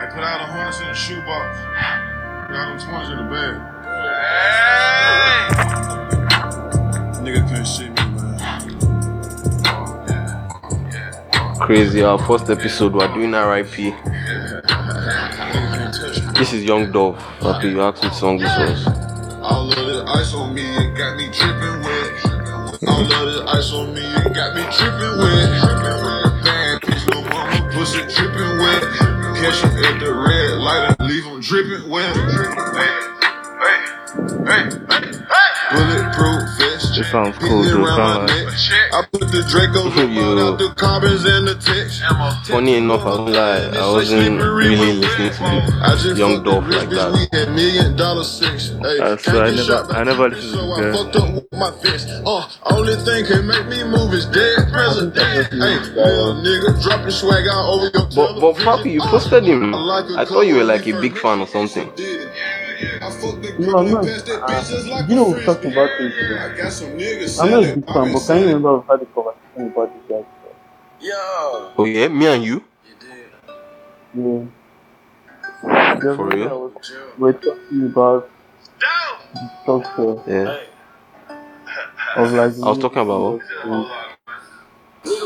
I put out a hundred in the shoebox. Got them twenties in the bag. Nigga couldn't see me, man. Crazy. Our first episode, we're doing RIP. Nigga can't touch me. This is Young Dolph. Okay, you asked which song this was. All of this ice on me, it got me dripping wet. All of this ice on me, it got me dripping wet. Bad bitch, no mama, pussy dripping wet. Catch him at the red light and leave him dripping wet. Hey, hey, hey, hey. Bulletproof vest. It cool, beating dude. around Sound my like- neck. I put the Dracos Yo. on out the carbons and the text. Funny enough, I won't lie, I wasn't really listening to the Young Dolph like that. We had million dollar sex. Hey, Uh, so I never- I never the listened so to I that. fucked up with my fist. Uh, only thing can make me move is dead president. Hey, little nigga, dropping swag out over your But, but Papi, you posted him. like a I thought you were like a big fan or something. I fucked the No, I'm girl not. past that Uh, bitch just like you know, a we talked frisbee. about this. I got some niggas I'm not a selling big fan, but can you remember we had a conversation about this guy? Oh yeah, me and you. Yeah. The For real? We're talking about the structure Yeah. of like. I was talking about what?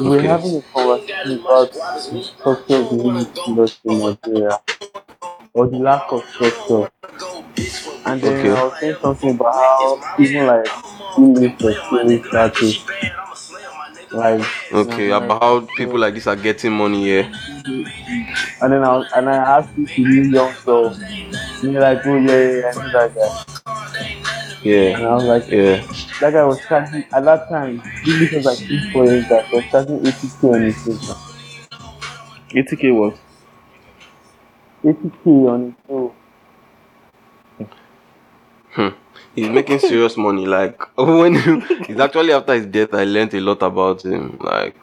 We're Okay. having a conversation about the structure of the music industry in Nigeria, or the lack of structure. And then Okay. I was saying something about how even like English experience artists, like Okay, about how people like this are getting money. Yeah. And then I was, and I asked you to be young, so you're like, oh yeah, yeah, I know that guy. And Yeah. I was like, Yeah. that guy was charging at that time. This was like six point that was charging 80k on his show. 80k was 80k on his show. Hmm. He's making serious money. Like when he's actually after his death, I learned a lot about him. Like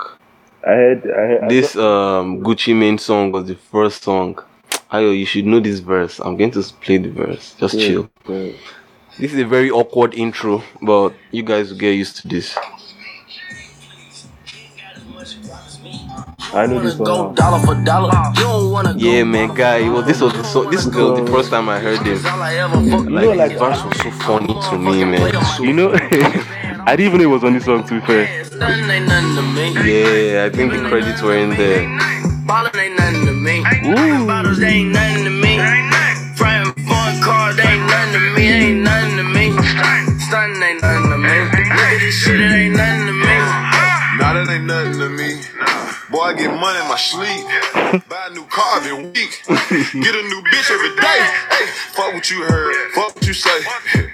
I heard I heard I this um Gucci Mane song was the first song. Ayo, you should know this verse. I'm going to play the verse. Just Yeah, chill. yeah. This is a very awkward intro, but you guys will get used to this. I know this one. Go now. dollar for dollar. You don't wanna go Yeah, man, guy. It was this was the so this was the first time I heard this. All I ever Like, know, like- his verse was so funny to me, man. You know, I didn't even know it was on this song. To be fair, Nothing ain't nothing to me. Yeah, I think the credits were in there. Ballin' ain't nothing to me. Ooh. Bottles, they ain't nothing to me. Boy, I get money in my sleep. Buy a new car every week. Get a new bitch every day. Hey, fuck what you heard. Fuck what you say.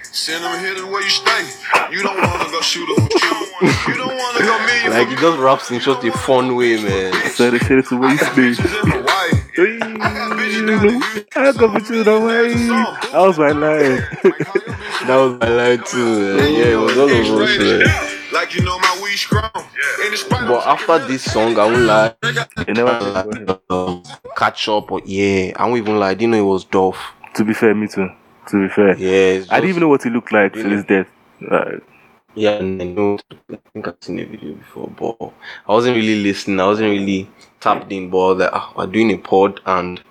Send them here to where you stay. You don't wanna go shoot up with you. You don't wanna go million Like he just raps in such a fun way, man. so they said it to waste me. bitches in Hawaii. Hey, I got bitches the way. That was my line. That was my line too. Man. Yeah, it was all of us. Man. Like you know my weed strong. In But after this song, I won't lie. They never. Um, catch up, but yeah, I won't even lie. I didn't know it was Dolph. To be fair, me too. To be fair, Yeah, it's I didn't even know what he looked like till his death. Uh, Yeah, and I know. I think I've seen a video before, but I wasn't really listening. I wasn't really tapped in. But that ah, we're doing a pod, and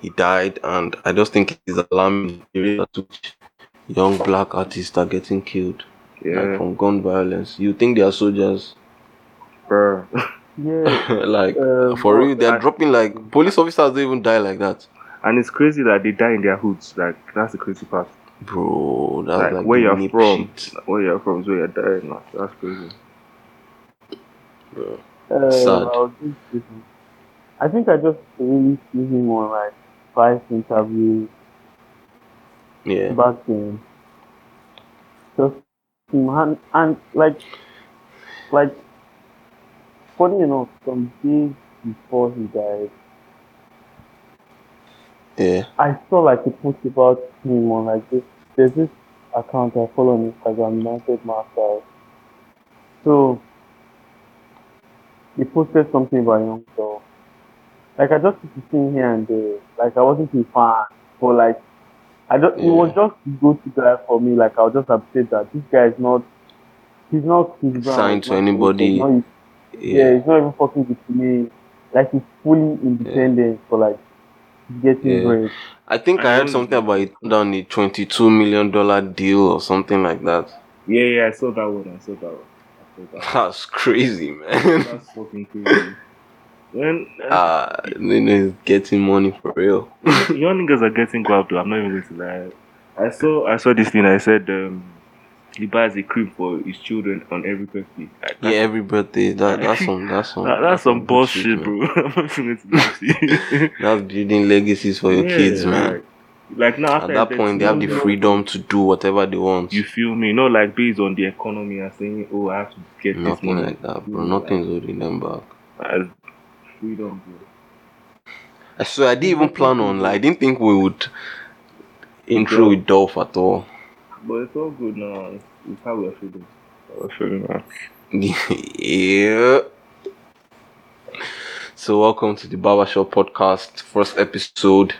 he died, and I just think it's alarming. The rate young black artists are getting killed, like yeah, from gun violence. You think they are soldiers? bro. Yeah. like Uh, for real, they are dropping like police officers don't even die like that, And it's crazy that they die in their hoods. Like that's the crazy part. bro. That's Like, like, where you're nip from, shit, where you're from, is where you're dying. Like, that's crazy. bro. Uh, Sad. I, was just thinking- I think I just really see him on like five interviews Yeah, back then. And, and like like funny enough, some days before he died, yeah, I saw like a post about him on like this. There's this account I follow on Instagram, United Masters. So he posted something about young so like I just used to see him here and there. Like I wasn't a fan, but like I just it was just the go-to guy for me. Like I was just upset that this guy is not. He's not Chris Brown, Signed to anybody. he's not- yeah, yeah. he's not even fucking with me. Like he's fully independent for like getting Yeah. bread. I think I, I heard something about it done a twenty-two million dollar deal or something like that. Yeah, yeah, I saw that one. I saw that one. I saw that one. That's crazy, man. That's fucking crazy. When uh, know, he's getting money for real. young niggas are getting though, I'm not even going to lie. I saw I saw this thing. I said um, he buys a crib for his children on every birthday. Like, Yeah, every birthday. That that's some that's some that- that's some bullshit, shit, bro. I'm not even going to. That's building legacies for your Yeah, kids, man. Like, like now At that point, they have the freedom to do whatever they want. You feel me? Not like based on the economy and saying, oh, I have to get this Nothing money. like that, bro. Nothing's holding them back. As freedom, bro. I I didn't even plan on. Like, I didn't think we would intro with Dolph at all. But it's all good now. It's, it's how we're feeling. How we're feeling now. yeah. So welcome to the Barbershop Podcast, first episode.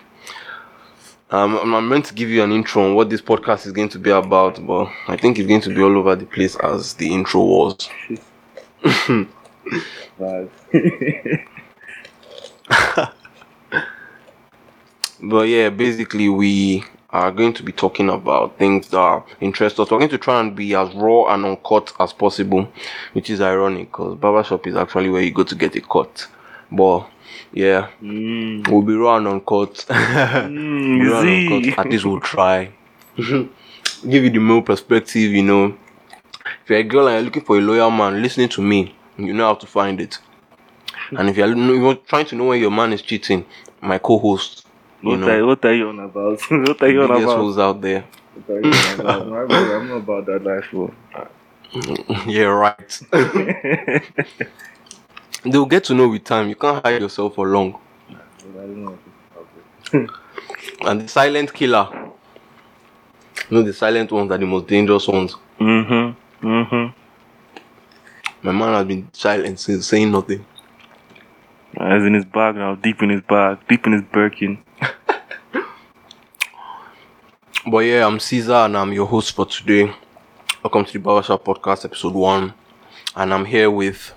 Um, I'm I'm meant to give you an intro on what this podcast is going to be about, but I think it's going to be all over the place as the intro was. Vibes. But yeah, basically we are going to be talking about things that interest us. We're going to try and be as raw and uncut as possible, which is ironic because barbershop is actually where you go to get a cut. But yeah, mm. we'll be raw and uncut. Mm, Raw and uncut. At least we'll try. Give you the male perspective, you know. If you're a girl and you're looking for a loyal man, listening to me, you know how to find it. And if you're, you're trying to know when your man is cheating, my co-host, you What, know, are, what are you on about? what are you on about? hoes out there. What are you on about? I'm not about that life, bro. yeah, right. They'll get to know with time. You can't hide yourself for long. I don't know what this is about. And the silent killer. You know, the silent ones are the most dangerous ones. Mm-hmm. Mm-hmm. My man has been silent since saying nothing. He's in his bag now, deep in his bag, deep in his Birkin. But yeah, I'm Caesar and I'm your host for today. Welcome to the Barbershop Podcast, episode one. And I'm here with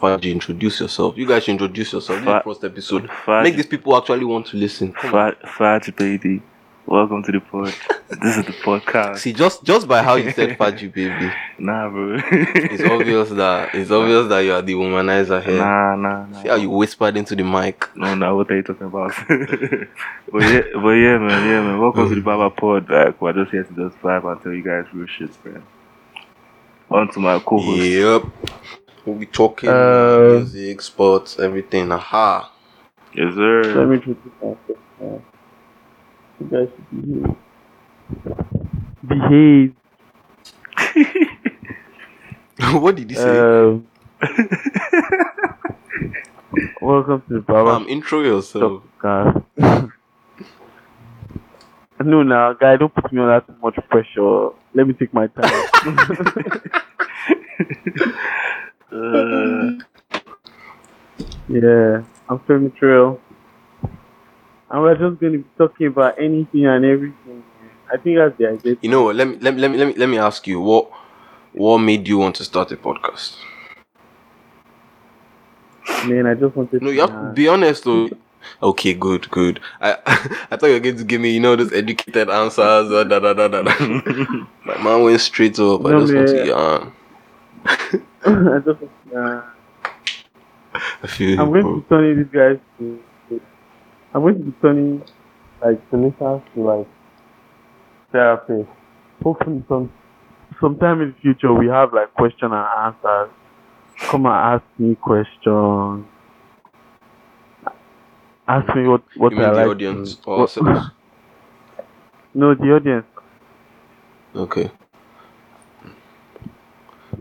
Faaji. Introduce yourself. You guys should introduce yourself. This is the first episode. Faaji. Make these people actually want to listen. Come fat baby. Welcome to the pod. this is the podcast. See, just just by how you said Faaji, baby, Nah, bro. it's obvious that it's obvious that you are the womanizer here. Nah, nah, nah. See how you whispered into the mic. No, no, what are you talking about? but yeah, but yeah, man, yeah, man. Welcome to the Baba Pod. Like, we're just here to just vibe and tell you guys real shit, man. On to my co-host. Yep. We'll be talking Uh, music, sports, everything. Aha. Yes, Let sir. me introduce myself. Uh, you guys should behave. Behave. what did he say? Um, welcome to the Baba um, intro yourself. podcast. no, now, guy, don't put me on that much pressure. Let me take my time. Uh, yeah, I'm Femitrill. And we're just going to be talking about anything and everything. I think that's the idea. You know? Let me let me let me let me, let me ask you what what made you want to start a podcast? Man, I just wanted No, to. you have to be honest though. Okay, good, good. I I thought you were going to give me, you know, those educated answers. Uh, da, da, da, da, da. My man went straight up. I No, just want to man. yarn. I just uh, I feel I'm going to turning these guys to, to I'm going to be turning like listeners to like therapists. Hopefully some sometime in the future we have like question and answers. Come and ask me questions. Ask me what what You mean I the like. audience to- or ourselves? no, the audience. Okay.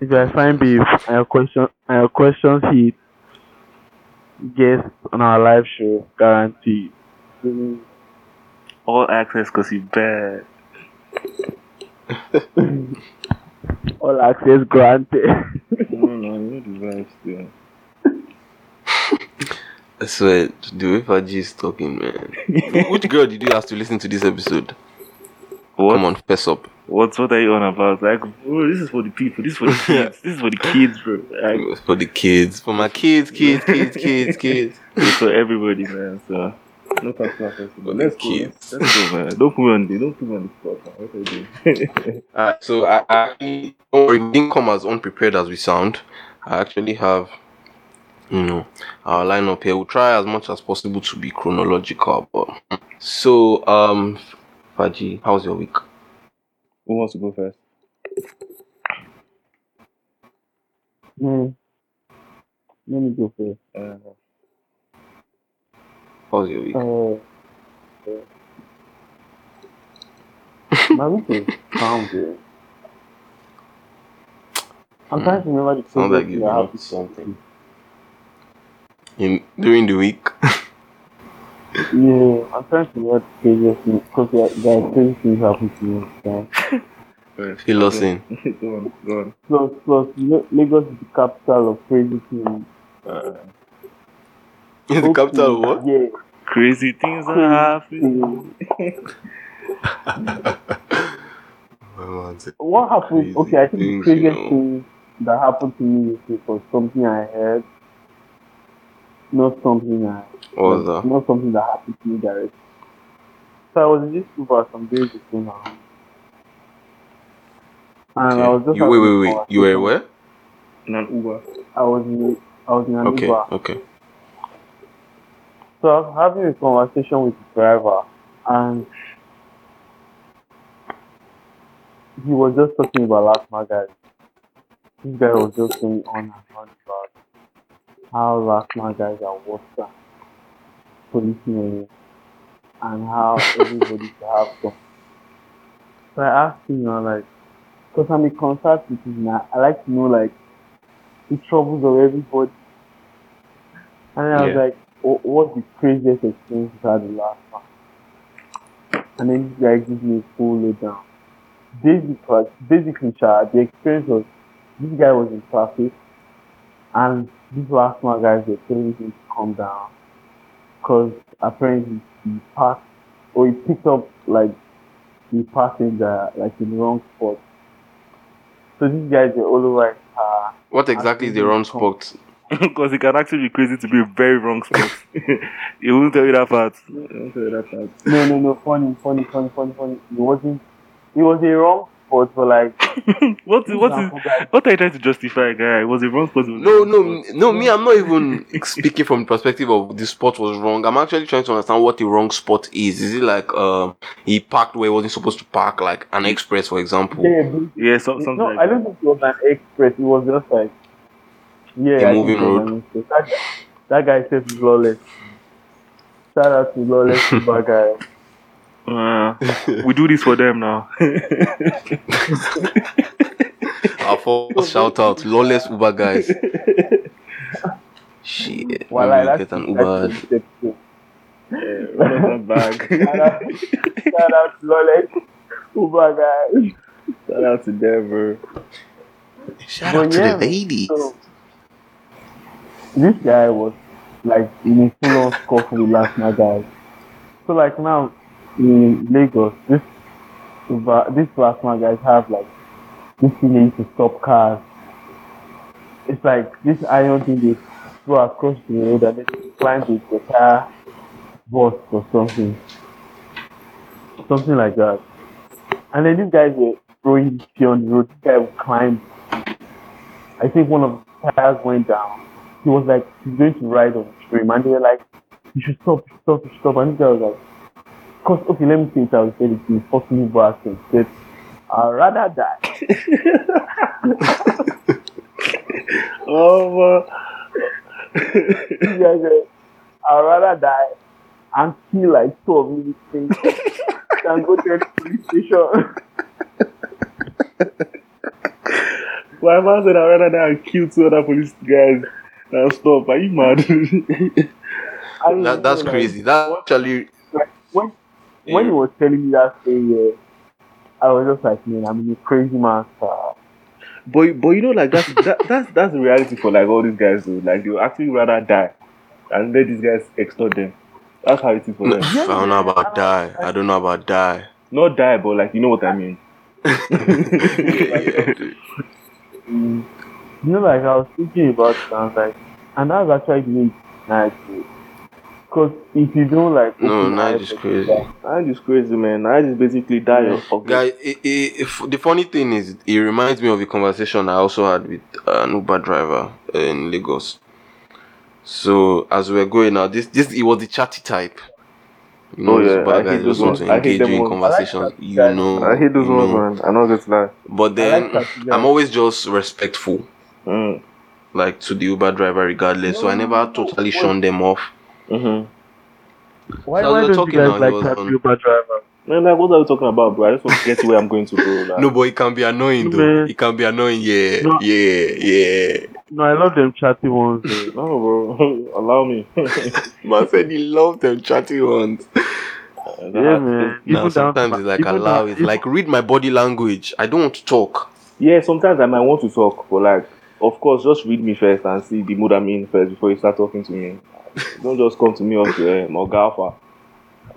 If I find beef and your question and your questions hit guest on our live show, guaranteed. all access because you bad. All access granted. No, no, you know the. I swear, the way Faaji is talking, man. Which girl did you ask to listen to this episode? What? Come on, fess up. What's What are you on about? Like, bro, this is for the people. This is for the kids. this is for the kids, bro. Like, For the kids. For my kids, kids, kids, kids, kids. it's for everybody, man. So No personal question. But But let's go. kids. Let's go, man. Don't put me on the don't put me on the spot. Man. What are you doing? Alright, so I, I don't worry, we didn't come as unprepared as we sound. I actually have, you know, our lineup here. We'll try as much as possible to be chronological. But so, um, Faaji, how's your week? Who wants to go first? Mm. Let me go first. Uh, How's your week? Uh, uh, my week is calm, dude. I'm trying to remember the Sounds like you've that been up happened. to something. In during the week. Yeah, I'm trying to remember the previous because there, there are crazy things happening to me. Okay? first. Fill us in. go on, go on. Plus, plus, Lagos is the capital of crazy things. Uh, Is the capital of what? Yeah. crazy things are happening. What happened? Crazy Okay, I think the things, craziest you know. thing that happened to me this week was something I heard, not something I, What was that? not something that happened to me directly. So I was in this Uber some days ago now, um, and I was just You, wait, wait, wait. You were where? An Uber. I was in, I was in an Okay, Uber. okay. So I was having a conversation with the driver, and he was just talking about LASTMA guys. This guy was just going on and on about how last guys are worse than policemen and how everybody should have them. So I asked him, you know, like, because I'm a concert citizen, I, I like to know, like, the troubles of everybody. And then I was Yeah. like, "Wha- what's the craziest experience you had the last time? And then this guy gives me a full lowdown. Basically, basically, the experience was this guy was in traffic, and these LASTMA guys were telling him to calm down, because apparently he parked or he picked up like the passenger like in the wrong spot. So these guys were all over his car. What exactly is the wrong spot? Because it can actually be crazy to be a very wrong spot. he won't tell you that part. He won't tell you that part. No, no, no, funny, funny, funny, funny, funny. It wasn't. It was a wrong spot for like. what, what is example, what are you trying to justify, guy? Was it wrong spot? No, no, no. Me, I'm not even speaking from the perspective of the spot was wrong. I'm actually trying to understand what the wrong spot is. Is it like um he parked where he wasn't supposed to park, like an express, for example? Yeah, but- Yeah, so, something no, like I don't think it was an express. It was just like. Yeah, A I think moving road. That, guy- that guy said he's lawless. Shout out to lawless Uber guy. Uh, we do this for them now. Our first shout out, lawless Uber guys. Shit, Well, maybe like, get an Uber. the step two. Run us that bag. Shout out, shout out to lawless Uber guy. Shout out to them, bro. Shout But out to the ladies. So, this guy was like in a full on scuffle with LASTMA guys. So like now in Lagos, this LASTMA guys have like this thing to stop cars. It's like this iron thing they throw across the road and then climb the car bus or something. Something like that. And then these guys were throwing it on the road. This guy would climb I think one of the tires went down. He was like, he's going to ride on the stream. And they were like, you should stop, stop, stop. And this guy was like, cause, okay, let me say it, I will say it in fucking Igbo accent. I'd rather die. Oh, This guy said, I'd rather die and kill like two of me things than go to the police station. My man said I'd rather die and kill two other police guys than stop. Are you mad? That, that's crazy. That actually, like, when, when he was telling me that thing, yeah, I was just like, man, I'm in a crazy man's car. but but you know like that's that, that's that's the reality for like all these guys though. Like they would actually rather die and let these guys extort them. That's how it is for them. I don't know about die. I don't know about die. Not die, but like you know what I mean. yeah, yeah, dude. You know, like I was thinking about it, and I was like, and that's actually the way it's nice. Too. Cause if you don't like No, open Nige eyes is crazy. that, Nige is crazy, man. Nige is basically dying. of Guy, it, it, if, the funny thing is, it reminds me of a conversation I also had with uh, an Uber driver in Lagos. So as we were going out, this this it was the chatty type. You know, Oh, those yeah, Uber I hate guys those just want to ones. I hate engage them you in ones. conversations. Like you know, I hate those you ones, man. I know not going lie. But then like. I'm always just respectful, Mm. like to the Uber driver, regardless. So I never totally shun them off. Mm-hmm. Why, So why don't you talking guys like was chatty on- Uber driver? Man, like, what are we talking about, bro? I just want to get to where I'm going to, bro. Like, No, but it can be annoying though. Man. It can be annoying. Yeah, No. yeah, yeah. No, I love them chatty ones. no, bro. Allow me. Man said he loved them chatty ones. yeah, man. Now Even down sometimes my- it's like even allow down- it. Like read my body language. I don't want to talk. Yeah, sometimes I might want to talk, but like, of course, just read me first and see the mood I'm in first before you start talking to me. Don't just come to me off the um, Alpha.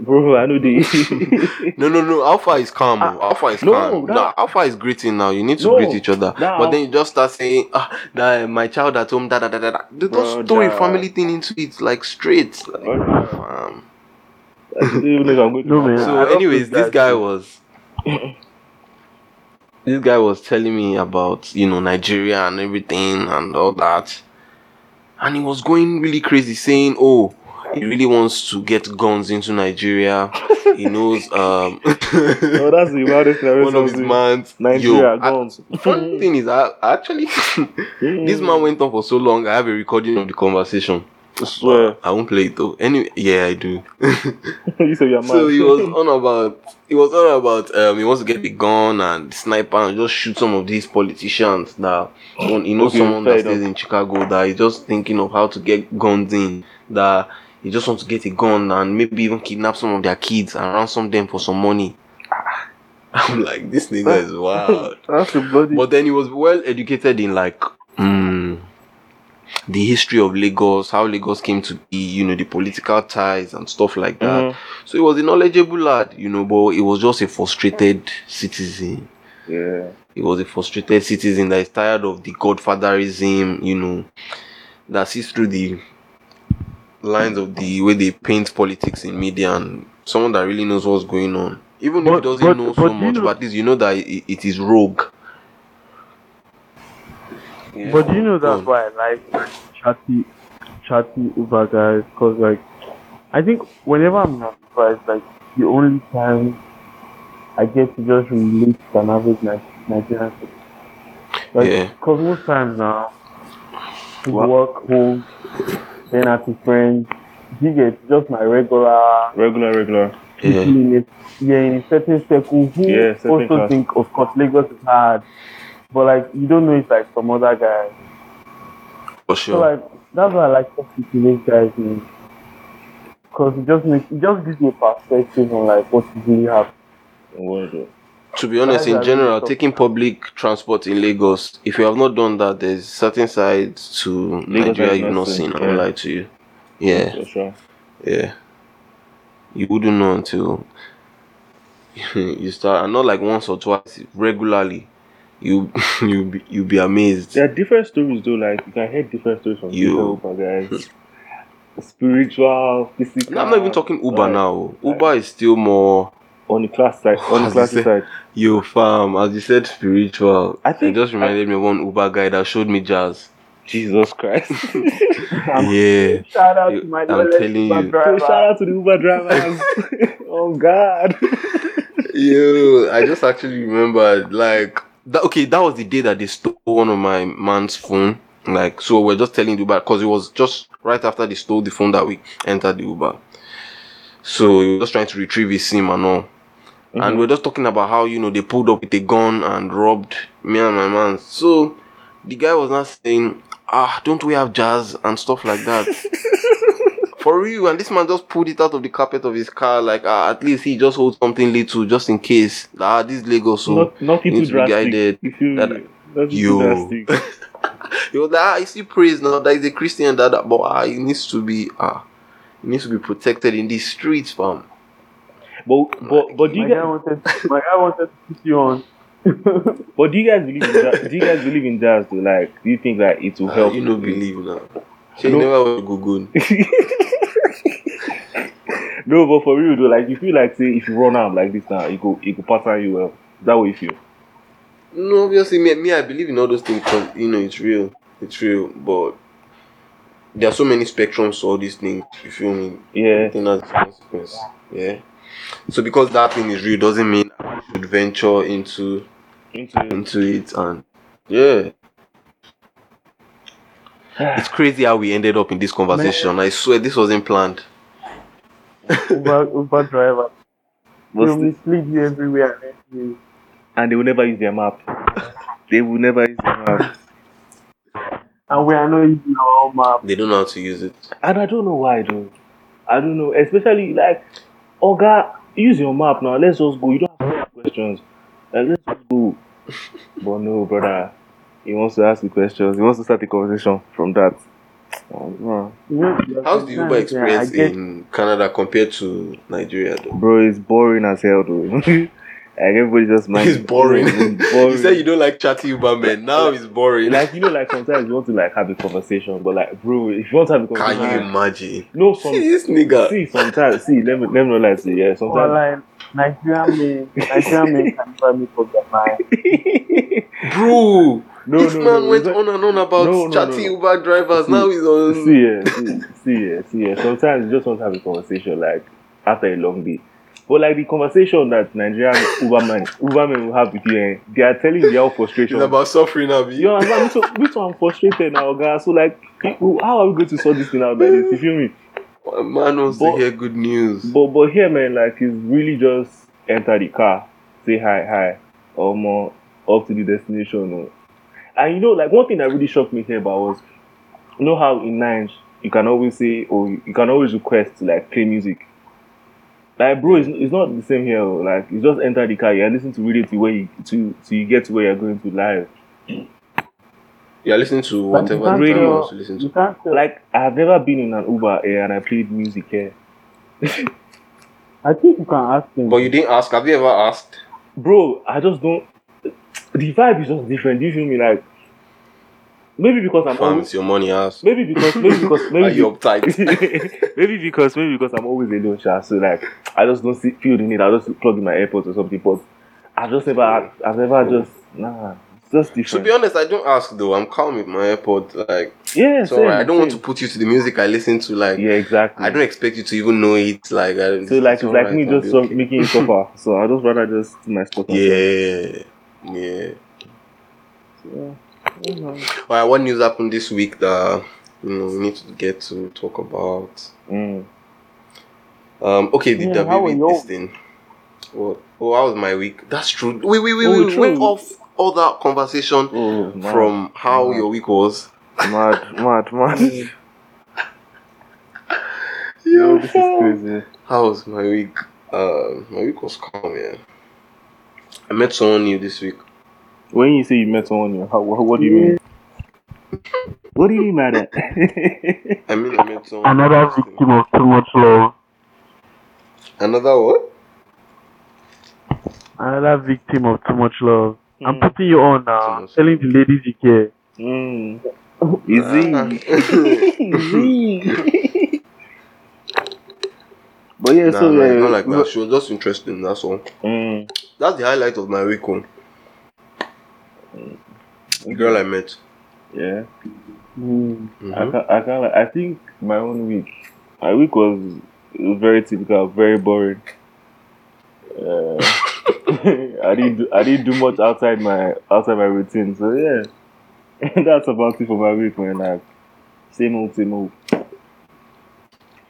Bro, I know the. No, no, no. Alpha is calm. oh. Alpha is no, calm. that- no, Alpha is greeting now. You need to No, greet each other. that but then you just start saying, ah, that, my child at home, da da da da. da. They just throw a family thing into it, like straight. Like, Brother. fam. I'm. No, man. So, I anyways, this guy too. was. this guy was telling me about you know Nigeria and everything and all that, and he was going really crazy, saying, "Oh, he really wants to get guns into Nigeria. he knows um Oh, that's the I've one of his mans. Nigeria, Yo, I- guns. funny thing is, I I actually this man went on for so long. I have a recording of the conversation. I swear. I won't play it though. Anyway, yeah, I do. you said you're mad. So he was on about he was on about um he wants to get the gun and sniper and just shoot some of these politicians that one you know Okay, someone that stays in Chicago that is just thinking of how to get guns in that he just wants to get a gun and maybe even kidnap some of their kids and ransom them for some money. I'm like this nigga is wild. That's bloody. But then he was well educated in like mm, the history of Lagos, how Lagos came to be, you know, the political ties and stuff like that. Mhm. So he was a knowledgeable lad, you know, but he was just a frustrated citizen. Yeah. He was a frustrated citizen that is tired of the godfatherism, you know, that sees through the lines of the way they paint politics in media and someone that really knows what's going on. Even if he doesn't but- know but so much, know- but at least you know that it, it is rogue. But do you know that's Go why I like chatty, chatty Uber guys? Cause like, I think whenever I'm in Uber, it's like the only time I get to just relate to an average Ni- Nigerian citizen. Like, Yeah. Cause most times now, to What? work home, then at the friends, you get just my regular Regular, regular. Yeah. people in a, yeah, in a certain circle who Yeah, certain also class. think, of course, Lagos is hard. But like, you don't know it's like some other guys. For sure. So sure. like that's why I like talking to these guys, man. Cause it just makes it just gives me a perspective on like what is really happening. Oh, Word. To be honest, in general, taking public transport in Lagos, if you have not done that, there's certain sides to Lagos Nigeria you've not nothing, seen. I yeah. won't lie to you. Yeah, For sure. yeah. You wouldn't know until you start, and not like once or twice, regularly. You you be, you be amazed. There are different stories though. Like you can hear different stories from You. different Uber guys. Spiritual, physical. No, I'm not even talking Uber like, now. Uber is still more On the class side, on the As you classy side. yo fam. As you said, spiritual. I think- it just reminded me of one Uber guy that showed me jazz. Jesus Christ. Yeah. Shout out You- to my I'm little telling Uber you. driver. Shout out to the Uber drivers. oh God. Yo, I just actually remembered like that. Okay, that was the day that they stole one of my man's phone. Like, so we're just telling the Uber because it was just right after they stole the phone that we entered the Uber. So he was just trying to retrieve his SIM and all. And we're just talking about how you know they pulled up with a gun and robbed me and my man. So the guy was not saying, "Ah, don't we have jazz and stuff like that." For real, and this man just pulled it out of the carpet of his car, like ah, at least he just holds something little just in case. Ah, this Lagos, so not not needs too to be drastic. guided. If you That- not too Yo. drastic. he was like, ah, I see praise now. That is a Christian that, that but ah, he needs to be ah, he needs to be protected in these streets, fam. But but but do My you guy guys wanted my guy wanted to put you on. but do you guys believe in jazz? do you guys believe in jazz though? Like do you think that it will help? you don't believe now. She No. never went to Google. No, but for real though, like you feel like say if you run out like this now, it go it go pattern you well. That what you feel? No, obviously, me, me, I believe in all those things because you know it's real, it's real. But there are so many spectrums to all these things. You feel me? Yeah. Everything has its consequence. Yeah. So because that thing is real doesn't mean I should venture into Into it. into it and yeah. It's crazy how we ended up in this conversation. I swear this wasn't planned. Uber, Uber driver. But They'll still- mislead you everywhere. and everywhere. and they will never use their map. They will never use their map. And we are not using our map. They don't know how to use it. And I don't know why though. I don't know. Especially like Oga, use your map now. Let's just go. You don't have to ask questions. Like, let's just go. but no, brother. He wants to ask the questions. He wants to start the conversation from that. No. You know, there are How's the sometimes, Uber experience get, in Canada compared to Nigeria though? Bro, it's boring as hell though. like everybody just mind. It's boring. It's boring. you said you don't like chatty Uber men. Now it's boring. like you know, like sometimes you want to like have a conversation, but like, bro, if you want to have a conversation, Can you imagine? no, some, See this nigga. see, sometimes, see, let me let me know, like, see, yeah, sometimes. like Nigerian men, Nigerian men can never make up their mind. Bro, No, this no, man no, went on and on about No, no, chatty no. Uber drivers. See, now he's on. see, yeah, see, see, yeah, see, yeah. Sometimes you just want to have a conversation, like after a long day. But like the conversation that Nigerian Uberman Ubermen will have with you, eh, they are telling their own frustration. It's about suffering, Abi. you understand? So, me too, I'm frustrated now, guys. So like, how are we going to sort this thing out like this? You feel me? A man wants But- to hear good news. But but here, man, like it's really just enter the car, say hi, hi, or more up to the destination. oh. And you know, like one thing that really shocked me here about was, you know how in Nige you can always say or you can always request to like play music. Like bro, it's, it's not the same here. oh. Like you just enter the car, you listen to radio to where you to to you get to where you're going to live. You're listening to But you whatever can't the time you tell- want to listen to. tell. Like I have never been in an Uber here and I played music here. Eh. I think you can ask him. But you didn't ask. Have you ever asked? bro, I just don't. The vibe is just different. Do you feel me? Like maybe because I'm Fam, always it's your money ass. maybe because maybe because Are maybe you uptight? maybe because maybe because I'm always alone, sha. So like I just don't see, feel the need. I just plug in my AirPods or something. But I just never, I've never just nah. It's just to be honest, I don't ask though. I'm calm with my AirPod. Like, yeah, alright. I don't want to put you to the music I listen to. Like, Yeah, exactly. I don't expect you to even know it. Like, I, So like it's like me just okay. making it suffer. So I just rather just do my stuff. Yeah, yeah. Yeah. Alright, what news happened this week that you know we need to get to talk about? Mm. Um, okay, the Yeah, how WB was your- this thing. What? Oh, how was my week? That's true. Wait, wait, wait, Oh, we true. went off all that conversation Oh, mad, from how mad, your week was. mad, mad, mad. Yo, this is crazy. How was my week? Uh, my week was calm, yeah. I met someone new this week. When you say you met someone new, how, what, what do you mean? What do you mean by that? I mean, I met someone. Another victim of too much love. Another what? Another victim of too much love. I'm Mm. putting you on Too now. much Telling the ladies you care. mm. Easy. but yeah, Nah, so nah, yeah, it's not like that. She was just interesting. That's all. Mm. That's the highlight of my week. Oh. The girl I met. yeah. Mm. I Mhm. can I can't. I think my own week, my week was was very typical, very boring. Uh, I didn't do, I didn't do much outside my outside my routine, so yeah, that's about it for my week. Man, like same old, same old.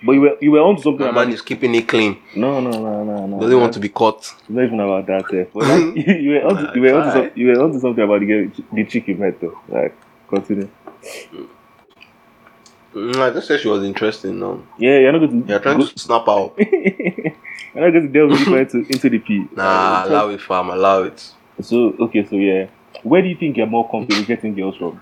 But you were you were onto something My about man is keeping it clean. no no no no no. Doesn't want to be caught. It's not even about that. Eh. But like, you, you were onto, you were onto, you were onto something about the the chick you met though. Like continue. Mm, I just said she was interesting now. Yeah, you're not going to. You're trying go- to snap out. You're not going to delve deeper into, into the P. Nah, allow it, fam. Allow it. So okay, so yeah, where do you think you're more comfortable getting girls from?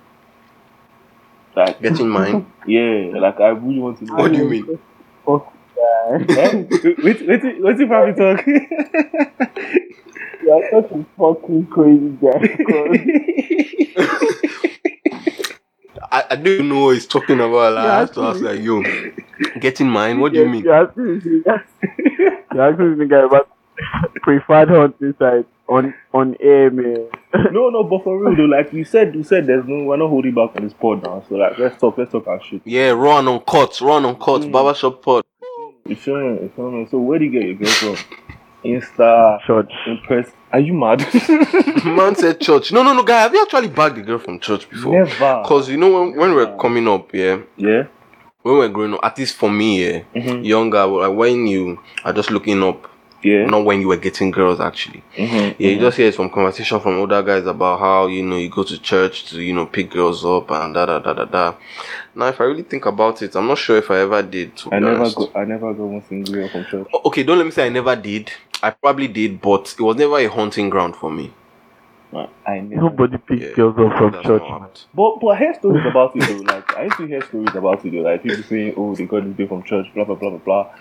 Like, Getting mine. yeah, like I really want to know. What do you mean? Fuck guy. Eh? wait, wait, wait, if I talk. You're such a fucking crazy guy. I, I don't know what he's talking about. Like, I Yeah, have to ask, like, yo, Getting mine? What do you mean? You're asking this nigga. You're asking this nigga about preferred hunting site on on air, man. no, no, but for real though, like we said, we said there's no, we're not holding back on this pod now. So like, let's talk, let's talk our shit. Yeah, run on cut, run on cut, Mm. barbershop pot. You feel me? You feel me? So where do you get your girls from? Insta, Church. Impress. Are you mad? Man said church. No, no, no, guy. Have you actually bagged a girl from church before? Never. Cause you know when, when we we're coming up, yeah, Yeah. when we we're growing up, at least for me, yeah, Mhm. younger, like when you are just looking up, Yeah. not when you were getting girls actually. Mhm, Yeah, you mhm. just hear some conversation from older guys about how you know you go to church to you know pick girls up and da da da da da. Now, if I really think about it, I'm not sure if I ever did. I never go. I never got one single girl from church. Okay, don't let me say I never did. I probably did, but it was never a hunting ground for me. I never. Nobody picks Yeah, girls up from church. not But but I hear stories about it though. Like I used to hear stories about it though. Like people saying, "Oh, they got this girl from church." Blah blah blah blah blah.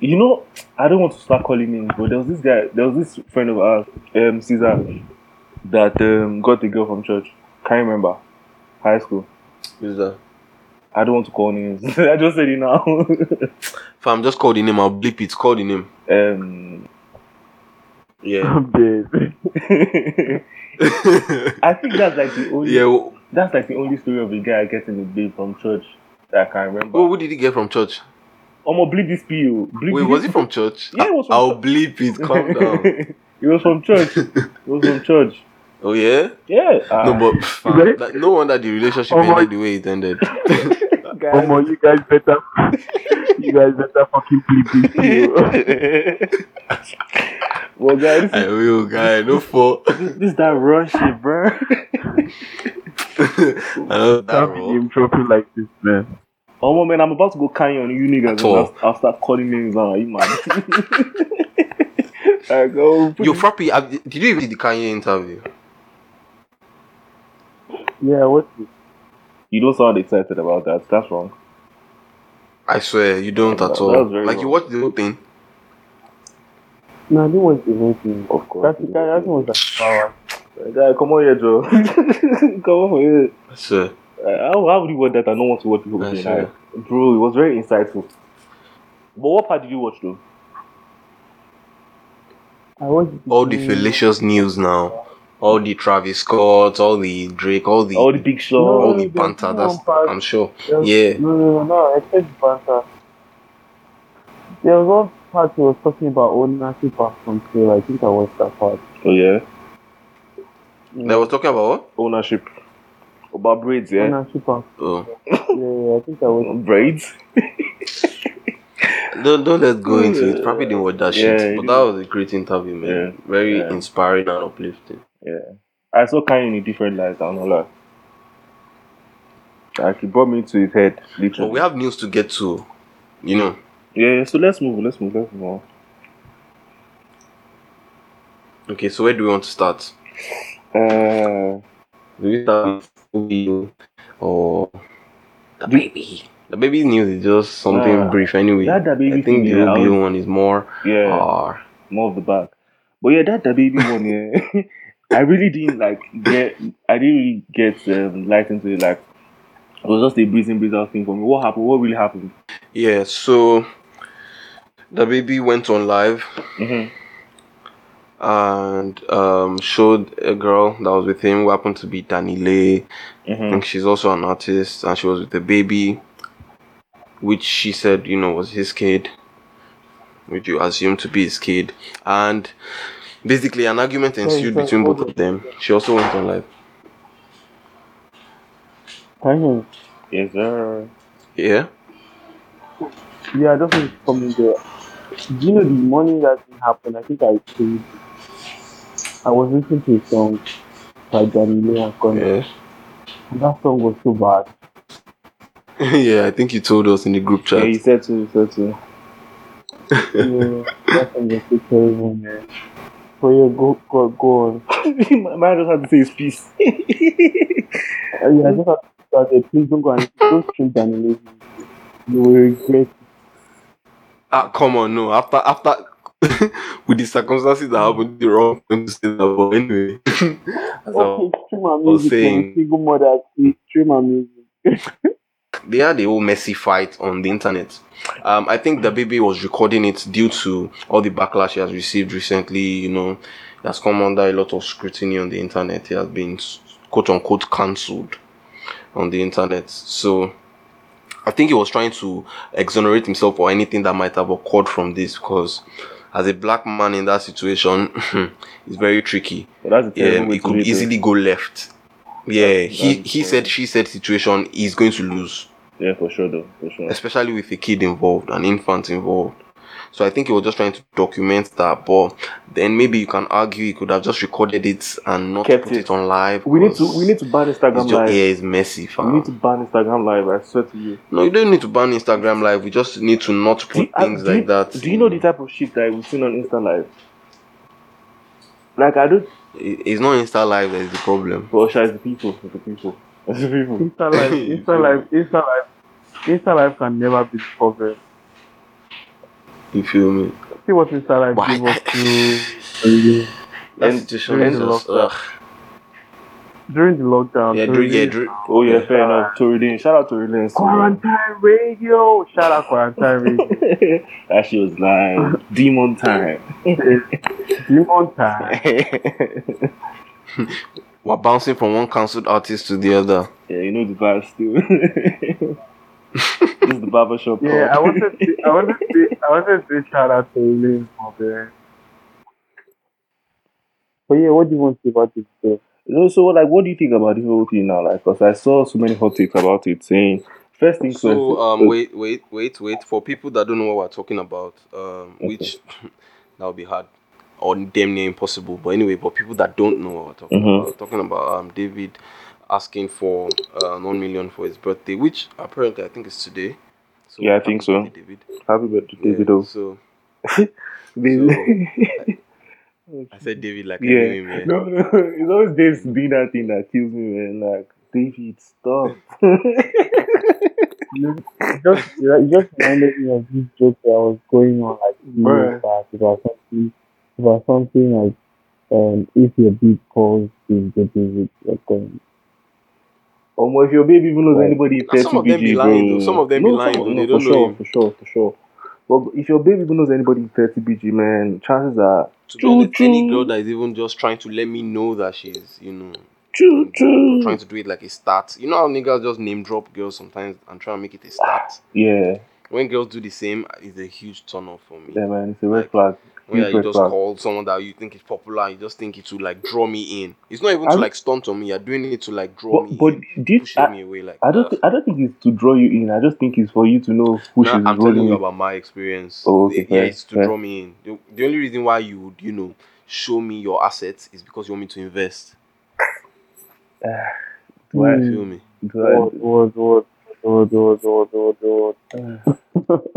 You know, I don't want to start calling names, but there was this guy. There was this friend of ours, um, Caesar, that um got the girl from church. Can't remember. High school. Who's that? I don't want to call names. I just said it now. If I'm just call the name, I'll bleep it. Call the name. um. Yeah. I'm dead. I think that's like the only. yeah. w- That's like the only story of a guy getting a babe from church that I can remember. Oh, who did he get from church? I'm gonna bleep this PO. Bleep Wait, was it from church? Yeah, it was from church. I'll church. bleep it. Calm down. it was from church. It was from church. Oh yeah. Yeah. uh, No, but fam, Right? that- no wonder the relationship Oh my- ended the way it ended. guys. Come on, you guys better, you guys better fucking bleep this. yo. well, guys, I will, guy. No fault. this is that rush shit, bro. I know that Can't be raw. name dropping like this, man. oh man, I'm about to go carry on you niggas. At And. I'll, I'll start calling names now. Are you mad? I go. Yo, Frappy, did you even see the Kanye interview? Yeah, what? is- You don't sound excited about that. That's wrong. I swear, you don't That- at that all. was very Like you wrong. watched the whole thing. No, I didn't watch the whole thing. Of course. That's the guy. That thing was like power. Guy, come on here, Joe. come on here. I swear. Uh, how, how would you watch that? I don't want to watch people I play. swear. Bro, it was very insightful. But what part did you watch though? I watched All the fallacious news now. All the Travis Scott, all the Drake, all the All the big show. No, all the there's banter. That's one. I'm sure. There was- Yeah. No, no, no, no. Except the banter. There was one part he was talking about ownership of control. I think I watched that part. Oh yeah, mm. They was talking about what? ownership. About braids, yeah. Ownership of Oh. yeah, yeah, I think I watched. Braids. Don't don't let's go into it. Probably didn't watch that Yeah, shit. But that was a great interview, man. Yeah. Very Yeah. inspiring and uplifting. Yeah, I saw Kanye in a different light. I'm not lie. Like he brought me to his head, But literally. we have news to get to. You know. yeah, yeah, so let's move. Let's move. Let's move on. Okay, so where do we want to start? Uh, Do we start with or DaBaby? The baby news is just something Ah, brief anyway. that DaBaby I think thing, the yeah, I OBO was- one is more yeah. uh, more of the back. But yeah, that DaBaby one, yeah. I really didn't like get. I didn't really get um, light into it. Like it was just a breathing, breathe out thing for me. What happened? What really happened? yeah, so DaBaby went on live Mm-hmm. and um, showed a girl that was with him who happened to be DaniLeigh. I Mm-hmm. think she's also an artist and she was with DaBaby, which she said, you know, was his kid, which you assume to be his kid. And basically, an argument ensued sorry, between hold both of them. She also went on live. Can you? Yes, sir. Yeah? Yeah, I just want to come in there. Do you know the morning that thing happened? I think I told. I was listening to a song by DaniLeigh and Conner. Yeah. And that song was so bad. yeah, I think you told us in the group chat. Yeah, chat. he said to, he said to. yeah, that song was so terrible, man. So yeah, go go go on. Man just had to say his piece. Uh, yeah, I just have to start there. Please don't go and don't stream DaniLeigh. You will regret. Ah, come on, no. After, after, with the circumstances that happened, the wrong thing to say that. But anyway, as I Okay, stream our music. saying- Single mother, stream our music. they had a whole messy fight on the internet. Um, I think DaBaby was recording it due to all the backlash he has received recently. You know, he has come under a lot of scrutiny on the internet. He has been quote unquote cancelled on the internet. So I think he was trying to exonerate himself or anything that might have occurred from this because as a black man in that situation, it's very tricky. But that's Yeah, it could easily go left. Yeah, he that's- he said she said situation he's going to lose, Yeah, for sure, though. For sure. especially with a kid involved, an infant involved. So I think he was just trying to document that, but then maybe you can argue he could have just recorded it and not Kept put it. it, on live. We need to we need to ban Instagram just, live. yeah, it's messy, We need to ban Instagram live. I swear to you. No, you don't need to ban Instagram live. We just need to not put you, uh, things do like you- that. Do you know the type of shit that we've seen on Insta live? Like I don't. It- It's not Insta live that is the problem. Well, shy is. It's the people. It's the people. Insta live, Insta live, Insta live, Insta live can never be discovered. You feel me? See what Insta live Why? give us to That And situation during the lockdown. ugh. during the lockdown. Yeah, during during, yeah, during, Oh yeah, fair enough. Toridin. Shout out to Toridin. Quarantine radio. Shout out quarantine radio. that shit was nice. Demon time. Demon time. We're bouncing from one cancelled artist to the other. yeah, you know the vibe still. this is the barbershop. Yeah, I wanted to, I wanted to, I wanted to say shout out to Lynn for there. But yeah, what do you want to say about this? Though? You know, so like, what do you think about the whole thing now? Like, cause I saw so many hot takes about it, saying first things So, first. um, uh, wait, wait, wait, wait. For people that don't know what we're talking about, um, which that would be hard or damn near impossible. But anyway, but people that don't know what we're talking Mhm. about, talking about um David asking for uh, one million for his birthday, which apparently I think is today. So Yeah, I think so. David. Happy birthday, Yeah, David. O. So Baby. I said David like I yeah. knew him. Yeah. No, no, it's always Dave's doing that thing that kills me, man. Like, David, stop. You just, you just reminded me of this joke that was going on like two years back about something, about something like, um, if your beat calls, is the David, like, um, Um, if your baby even knows Right. anybody Now, 30 some of them BG, be lying, though. Some of them be lying, though. no, They for don't know sure, him. For sure, for sure. But if your baby even knows anybody 30 BG, man, chances are To be honest, any girl that is even just trying to let me know that she's, you know, choo choo. trying to do it like a start. You know how niggas just name drop girls sometimes and try and make it a start. Yeah, When girls do the same, it's a huge turn off for me. yeah, man, it's a red Like, flag where you, just call someone that you think is popular, you just think it will like draw me in. It's not even I to like stunt on me. You're doing it to like draw but, me but in, this, me away. Like I don't, th- I don't think it's to draw you in. I just think it's for you to know who she's I'm telling you in. about my experience. Oh, okay, yeah, it's to fair. draw me in. The, the only reason why you would, you know, show me your assets is because you want me to invest. Do. I hmm. feel me? Do I?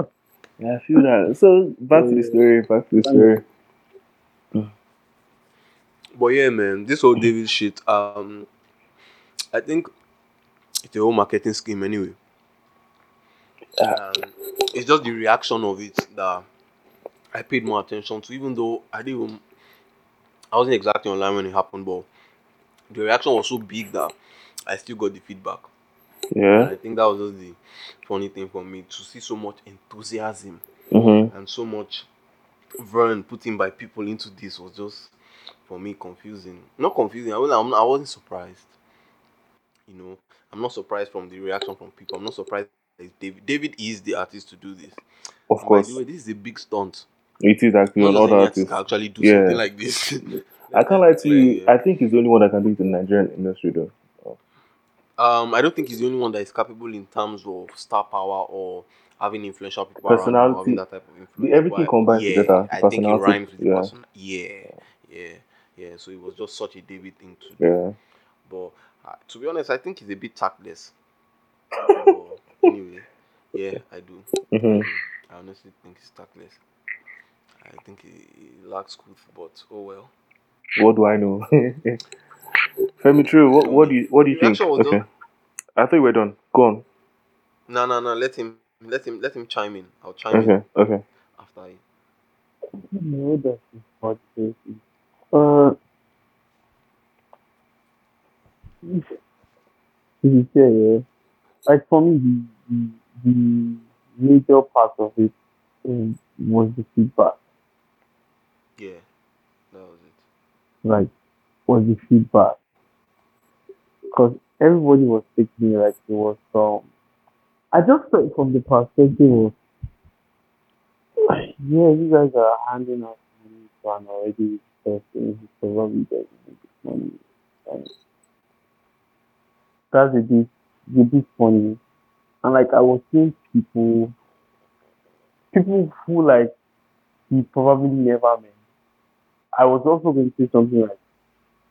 yeah, I feel that. So back to the story. Back to the story. But yeah, man, this whole David shit, um, I think it's a whole marketing scheme anyway. Um, it's just the reaction of it that I paid more attention to, even though I didn't even, I wasn't exactly online when it happened, but the reaction was so big that I still got the feedback. Yeah. I think that was just the funny thing for me to see so much enthusiasm Mm-hmm. and so much vern put in by people into this was just for me confusing. Not confusing. I was I'm, I wasn't surprised. You know, I'm not surprised from the reaction from people. I'm not surprised. that David David is the artist to do this. Of And by course, the way, this is a big stunt. it is actually Not on just other any artist actually do Yeah. something like this. I can't lie to you. Yeah. I think he's the only one that can do it in the Nigerian industry, though. Um, I don't think he's the only one that is capable in terms of star power or having influential people around Personality. having that type of influence. Everything But combined yeah, together, I think it rhymes with yeah. person. Yeah, yeah, yeah. So it was just such a David thing to do. Yeah. But uh, to be honest, I think he's a bit tactless. anyway, yeah, I do. hmm I honestly think he's tactless. I think he, he lacks truth, but oh well. What do I know? Femitrill, what, what do you what do you think? reaction Okay. done. I thought we were done. Go on. No, no, no. Let him, let him, let him chime in. I'll chime in Okay. Okay. after him. No, that's what it is. Uh, yeah, yeah. Like for me, the, the, the major part of it um, was the feedback. Yeah, that was it. Like, was the feedback. Because everybody was taking it like it was um. I just felt from the perspective of, yeah, you guys are handing out money to an already person who's probably money. And that's a bit, a bit funny. And like I was seeing people, people who like he probably never met. I was also going to say something like,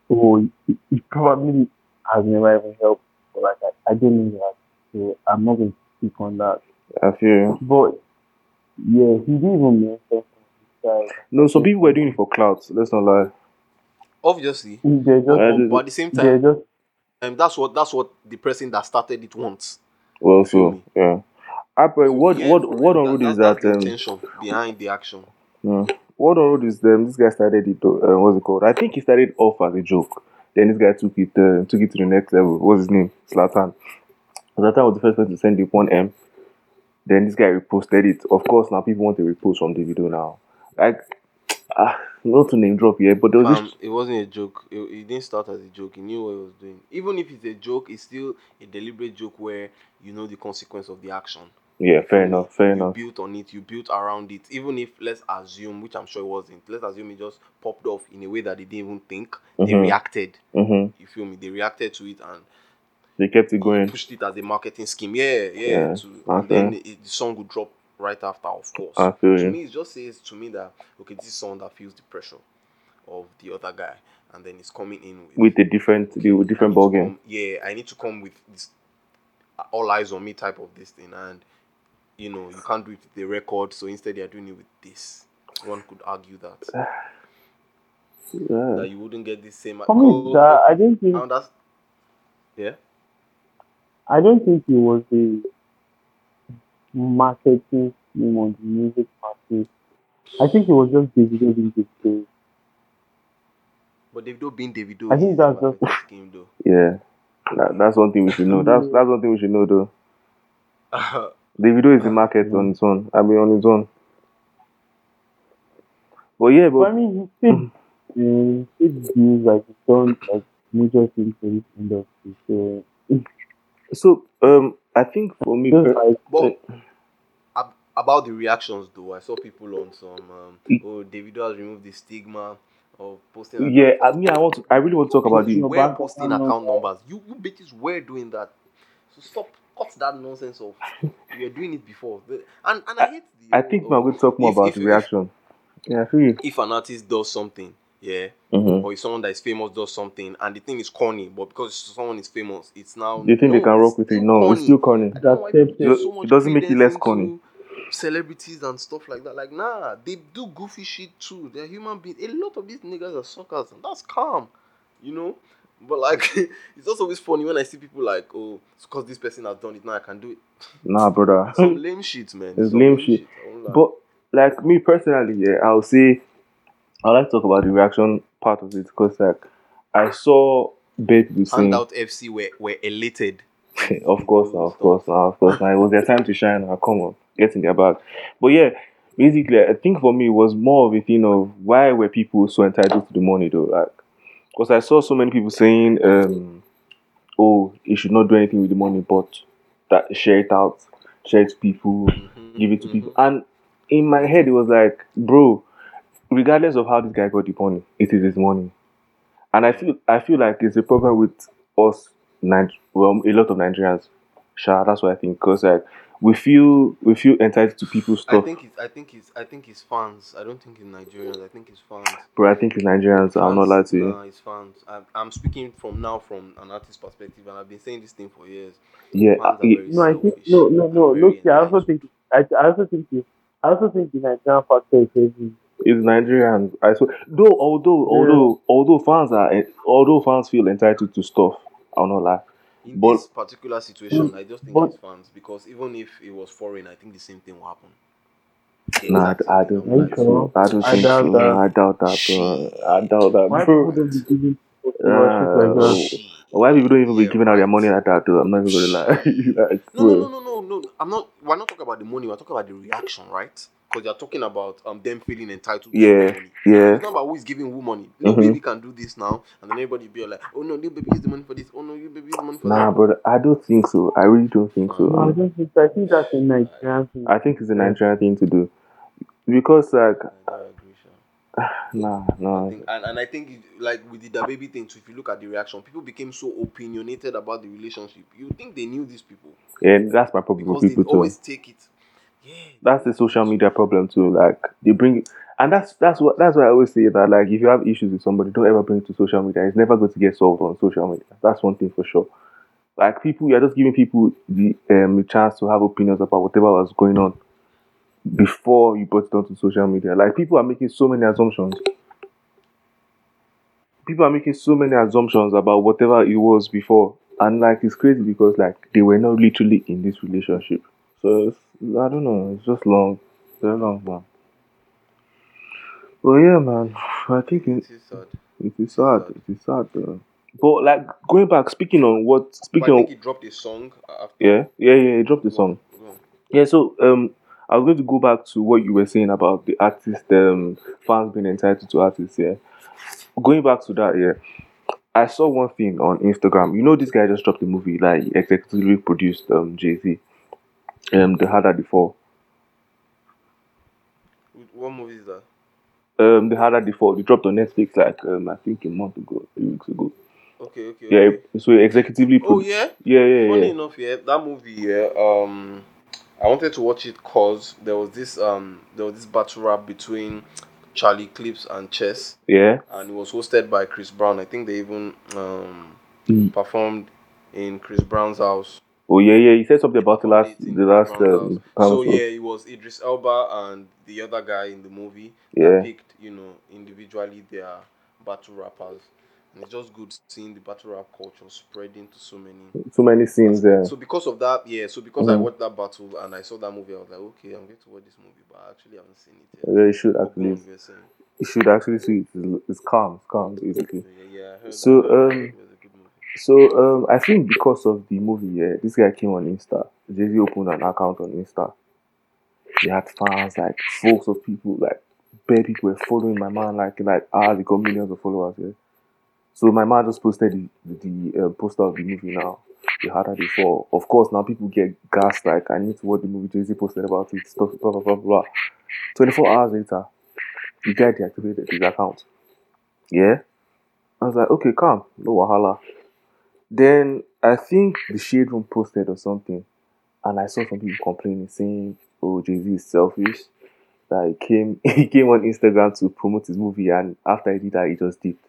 oh, he, he probably has never even helped, but like I, I don't know that, so I'm not going to speak on that. I feel you. But yeah, he didn't even mention from. No, some people were doing it for clout. Let's not lie. Obviously, They're just, but, but at the same time, just um, that's what that's what the person that started it wants. Well, Feel so yeah. I but what Yeah, what what on that- road is that's that the um intention behind the action. mm, what on road is um this guy started it uh, what's it called? I think he started off as a joke. Then this guy took it uh, took it to the next level. What's his name? Zlatan. Zlatan was the first person to send the one M. Then this guy reposted it. Of course, now people want to repost from the video now. Like, ah, not to name drop here, but there was Fam, this. it wasn't a joke. It, it didn't start as a joke. He knew what he was doing. Even if it's a joke, it's still a deliberate joke where you know the consequence of the action. Yeah, fair enough, fair you enough. built on it, you built around it. Even if let's assume, which I'm sure it wasn't, let's assume it just popped off in a way that they didn't even think. They Mhm. reacted. Mm-hmm. You feel me? They reacted to it and They kept it going. pushed it as a marketing scheme. Yeah, yeah. Yeah, to, and then it, the song would drop right after, of course. I feel to you. me, it just says to me that okay, this is someone that feels the pressure of the other guy, and then he's coming in with, With a different, the I different need ball to game. come- yeah, I need to come with this uh, all eyes on me type of this thing, and you know you can't do it with the record, so instead they are doing it with this. One could argue that Yeah. that you wouldn't get the same. for me, oh, that, I don't think yeah. I don't think it was the marketing scheme on the music market. I think it was just Davido being Davido. But Davido being Davido, I think that's just- scheme though. Yeah. That, that's one thing we should know. That's that's one thing we should know though. Davido is the market on its own. I mean on its own. But yeah, But I but mean, he paid, uh, he paid views like he's done like major things for this industry. So so um I think for me just But ab- about the reactions though, I saw people on some um, oh Davido has removed the stigma of posting. yeah, I mean I want to I really want to talk about you the were bank posting account account numbers. You you bitches were doing that. So stop cut that nonsense of you were doing it before. The- And and I, hate the I think we're going to talk more if- about if- the reaction. Yeah, I feel you. If an artist does something, yeah, Mm-hmm. or if someone that is famous does something and the thing is corny, but because someone is famous, it's now Do you think they can rock with it? No, corny. it's still corny. I don't know why That's it. so It doesn't make it less corny. Celebrities and stuff like that. Like, nah, they do goofy shit too. They're human beings. A lot of these niggas are suckers, and that's calm, you know. But like, it's also always funny when I see people like, oh, because this person has done it, now I can do it. Nah, brother. Some lame shit, man. It's Some lame shit. I. But like me personally, yeah, I'll say I like to talk about the reaction part of it because like I saw bad people saying, Handout FC were, were elated. of course, now, of course, now, of course, now it was their time to shine. Now, come on, get in their bag. But yeah, basically, I think for me it was more of a thing of why were people so entitled to the money though? Like, because I saw so many people saying, um, "Oh, you should not do anything with the money, but that share it out, share it to people." Mhm, give it to people. And in my head, it was like, bro, regardless of how this guy got the money, it is his money. And I feel, I feel like it's a problem with us, well, a lot of Nigerians. Sure, that's what I think. Cause like we feel, we feel entitled to people's stuff. I stuff. think it's I think it's I think it's fans. I don't think it's Nigerians. I think it's fans. Bro, I think it's Nigerians. I'm not lying to you. Nah, it's fans. I'm, I'm speaking from now from an artist perspective, and I've been saying this thing for years. Yeah, yeah, very no, I think no, no, no. Look, I also think I, I also think it, I also think the Nigerian factor is heavy. it's Nigerians. I swear. Though, although, although, although fans are, although fans feel entitled to stuff, I'll not lie. In But- this particular situation, mm, I just think but- it's fans because even if it was foreign, I think the same thing will happen. Nah, Exact I, I don't. Are you think so. I don't I think doubt so. that. I doubt that, bro. I doubt that, Why bro. people don't be giving people like. Uh, why people don't even be Yeah, giving out their right. money like that though? I'm not even gonna lie. I No, no, no, no, no, no. I'm not. We're not talking about the money. We're talking about the reaction, right? Because you're talking about um them feeling entitled. to Yeah, money. yeah. It's not about who is giving who money. Little Mhm. baby can do this now, and then everybody be like, "Oh no, little baby use the money for this. Oh no, little baby use the money for Nah, that." brother, I don't think so. I really don't think so. No, I don't think I think that's a Nigerian thing. I think it's a Nigerian thing to do because like I agree, Sha. nah, I nah. think, and, and I think it, like with the DaBaby thing, too, if you look at the reaction, people became so opinionated about the relationship. You think they knew these people Yeah, that's my problem with because they people too. always take it. That's the social media problem too. Like they bring, and that's that's what that's why I always say that like if you have issues with somebody, don't ever bring it to social media. It's never going to get solved on social media. That's one thing for sure. Like people, you're just giving people the um the chance to have opinions about whatever was going on before you brought it onto social media. Like people are making so many assumptions. People are making so many assumptions about whatever it was before, and like it's crazy because like they were not literally in this relationship. So it's, I don't know. It's just long, very long one. Well, yeah, man. I think it, it is sad. it is sad. It is sad. Though. But like going back, speaking on what, But speaking I on think he dropped a song after. yeah, yeah, yeah. He dropped the song. Go on. Yeah, so um, I was going to go back to what you were saying about the artist um fans being entitled to artists. Yeah, going back to that, yeah, I saw one thing on Instagram. You know, this guy just dropped a movie like executively produced um Jay Z, um, the Harder They Fall. What movie is that? Um, the Harder They Fall. They dropped on Netflix like um I think a month ago, three weeks ago. Okay, okay. Yeah, okay. so executively. Oh yeah. yeah, yeah, Funny yeah. enough, yeah, that movie, yeah. Um, I wanted to watch it cause there was this um there was this battle rap between Charlie Clips and Chess, Yeah, and it was hosted by Chris Brown. I think they even um Mm. performed in Chris Brown's house. Oh yeah, yeah. He said something about the last, the last um. So yeah, it was Idris Elba and the other guy in the movie. Yeah. picked you know individually their battle rappers, and it's just good seeing the battle rap culture spreading to so many. So many scenes there. So because of that, yeah. So because I Mhm. watched that battle and I saw that movie, I was like, okay, I'm going to watch this movie, but I actually haven't seen it yet. Yeah, you should actually. you were saying. You should actually see it. It's, it's calm. It's calm, basically. Yeah, yeah. I heard So, um, So um, I think because of the movie, yeah, this guy came on Insta. Jay Z opened an account on Insta. He had fans, like folks of people, like bare people were following my man, like like ah, they got millions of followers. Yeah. So my man just posted the the uh, poster of the movie now. They had that before. Of course, now people get gassed. Like I need to watch the movie. Jay Z posted about it. Stuff. Blah blah blah blah. Twenty four hours later, the guy deactivated his account. Yeah. I was like, okay, calm, no wahala. Then I think the shade room posted or something, and I saw some people complaining, saying, "Oh, Jay Z is selfish." That he came, he came on Instagram to promote his movie, and after he did that, he just dipped.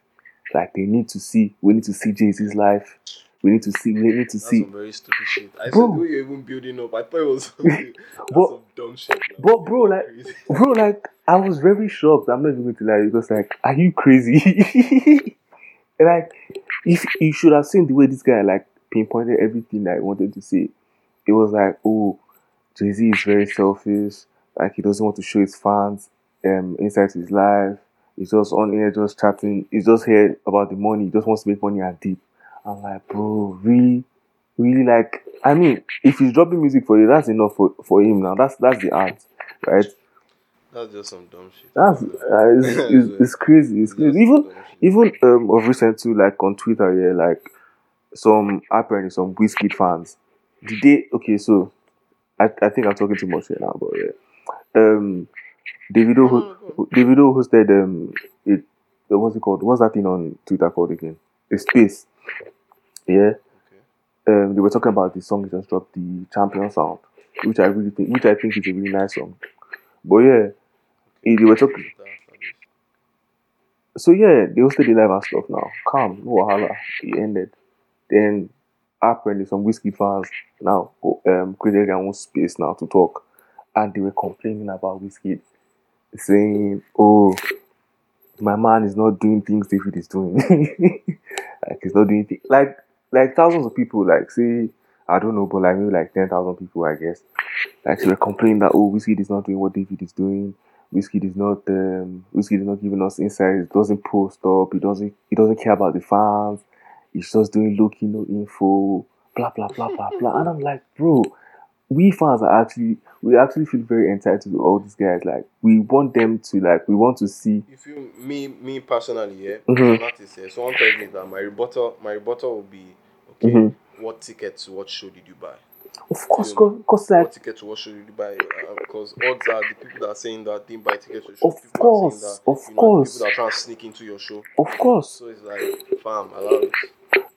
Like they need to see, we need to see Jay Z's life. We need to see, we need to That's see. some very stupid shit. I Bro. said you're even building up. I thought it was But- some dumb shit. man. but bro, like-. Bro, like I was very shocked. I'm not even going to lie. Because like, are you crazy? like, if you should have seen the way this guy like pinpointed everything that I wanted to say. It was like, oh, Jay Z is very selfish. Like he doesn't want to show his fans um to his life. He's just on here, just chatting. He's just here about the money. He just wants to make money and deep. I'm like, bro, really, really like. I mean, if he's dropping music for you, that's enough for, for him now. That's that's the art, right? That's just some dumb shit. That's uh, it's, it's, it's crazy. It's crazy. Even even um of recent too, like on Twitter, yeah, like some apparently some Wizkid fans. Did they okay? So I I think I'm talking too much here now, but yeah. Um, Davido No, ho- no, no, go Davido hosted um it uh, what's it called? What's that thing on Twitter called again? A space. Yeah. Okay. Um, they were talking about the song he just dropped, the Champion Sound, which I really think, which I think is a really nice song. But yeah, they were talking. So yeah, they hosted the live and stuff now. Calm, no wahala. It ended. Then apparently some Wizkid fans now um created their own space now to talk. And they were complaining about Wizkid, saying, Oh, my man is not doing things David is doing. like he's not doing things like like thousands of people, like say I don't know, but like maybe like ten thousand people I guess. Like they were complaining that oh Wizkid is not doing what David is doing. Wizkid is not um Wizkid is not giving us insight. He doesn't post up. He doesn't he doesn't care about the fans. he's just doing key, no info, blah blah blah blah blah. And I'm like, bro, we fans are actually we actually feel very entitled to all these guys. Like we want them to like we want to see If you me me personally, yeah, Mhm. as yeah, someone tells me that my rebuttal my rebuttal will be okay. Mhm. What tickets? what show did you buy? Of course cause, cause like ticket to what show did you buy? Uh, because odds are the people that are saying that didn't buy tickets to the show. Of people course, that, of you know, course. people that are trying to sneak into your show. of course So it's like, fam, allow it.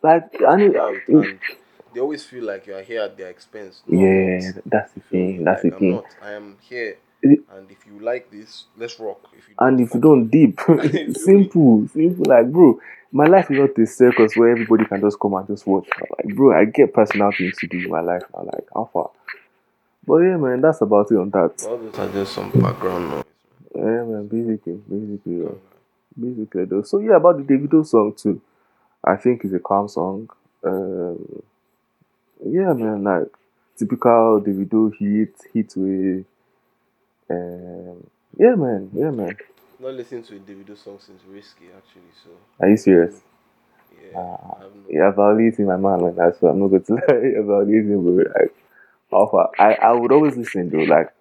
like Allow it. Mm. And they always feel like you are here at their expense. No, yeah that's the thing that's the Like, I'm thing not. I am here. And if you like this, let's rock. If you and if you don't deep simple simple like bro my life is not a circus where everybody can just come and just watch. Like bro i get personal things to do in my life now like how far? But yeah man that's about it on that. All those are just some background noise. yeah man basically basically yeah. basically though. So yeah about the davido song too. I think it's a calm song. Um yeah man like typical davido hit hit with um yeah man yeah man Not listening to a Davido song since Risky, actually. So are you serious yeah, I have no. Yeah, evaluating my man like that, so I'm not going to lie. Evaluating, but like, far? I, I would always listen though. Like,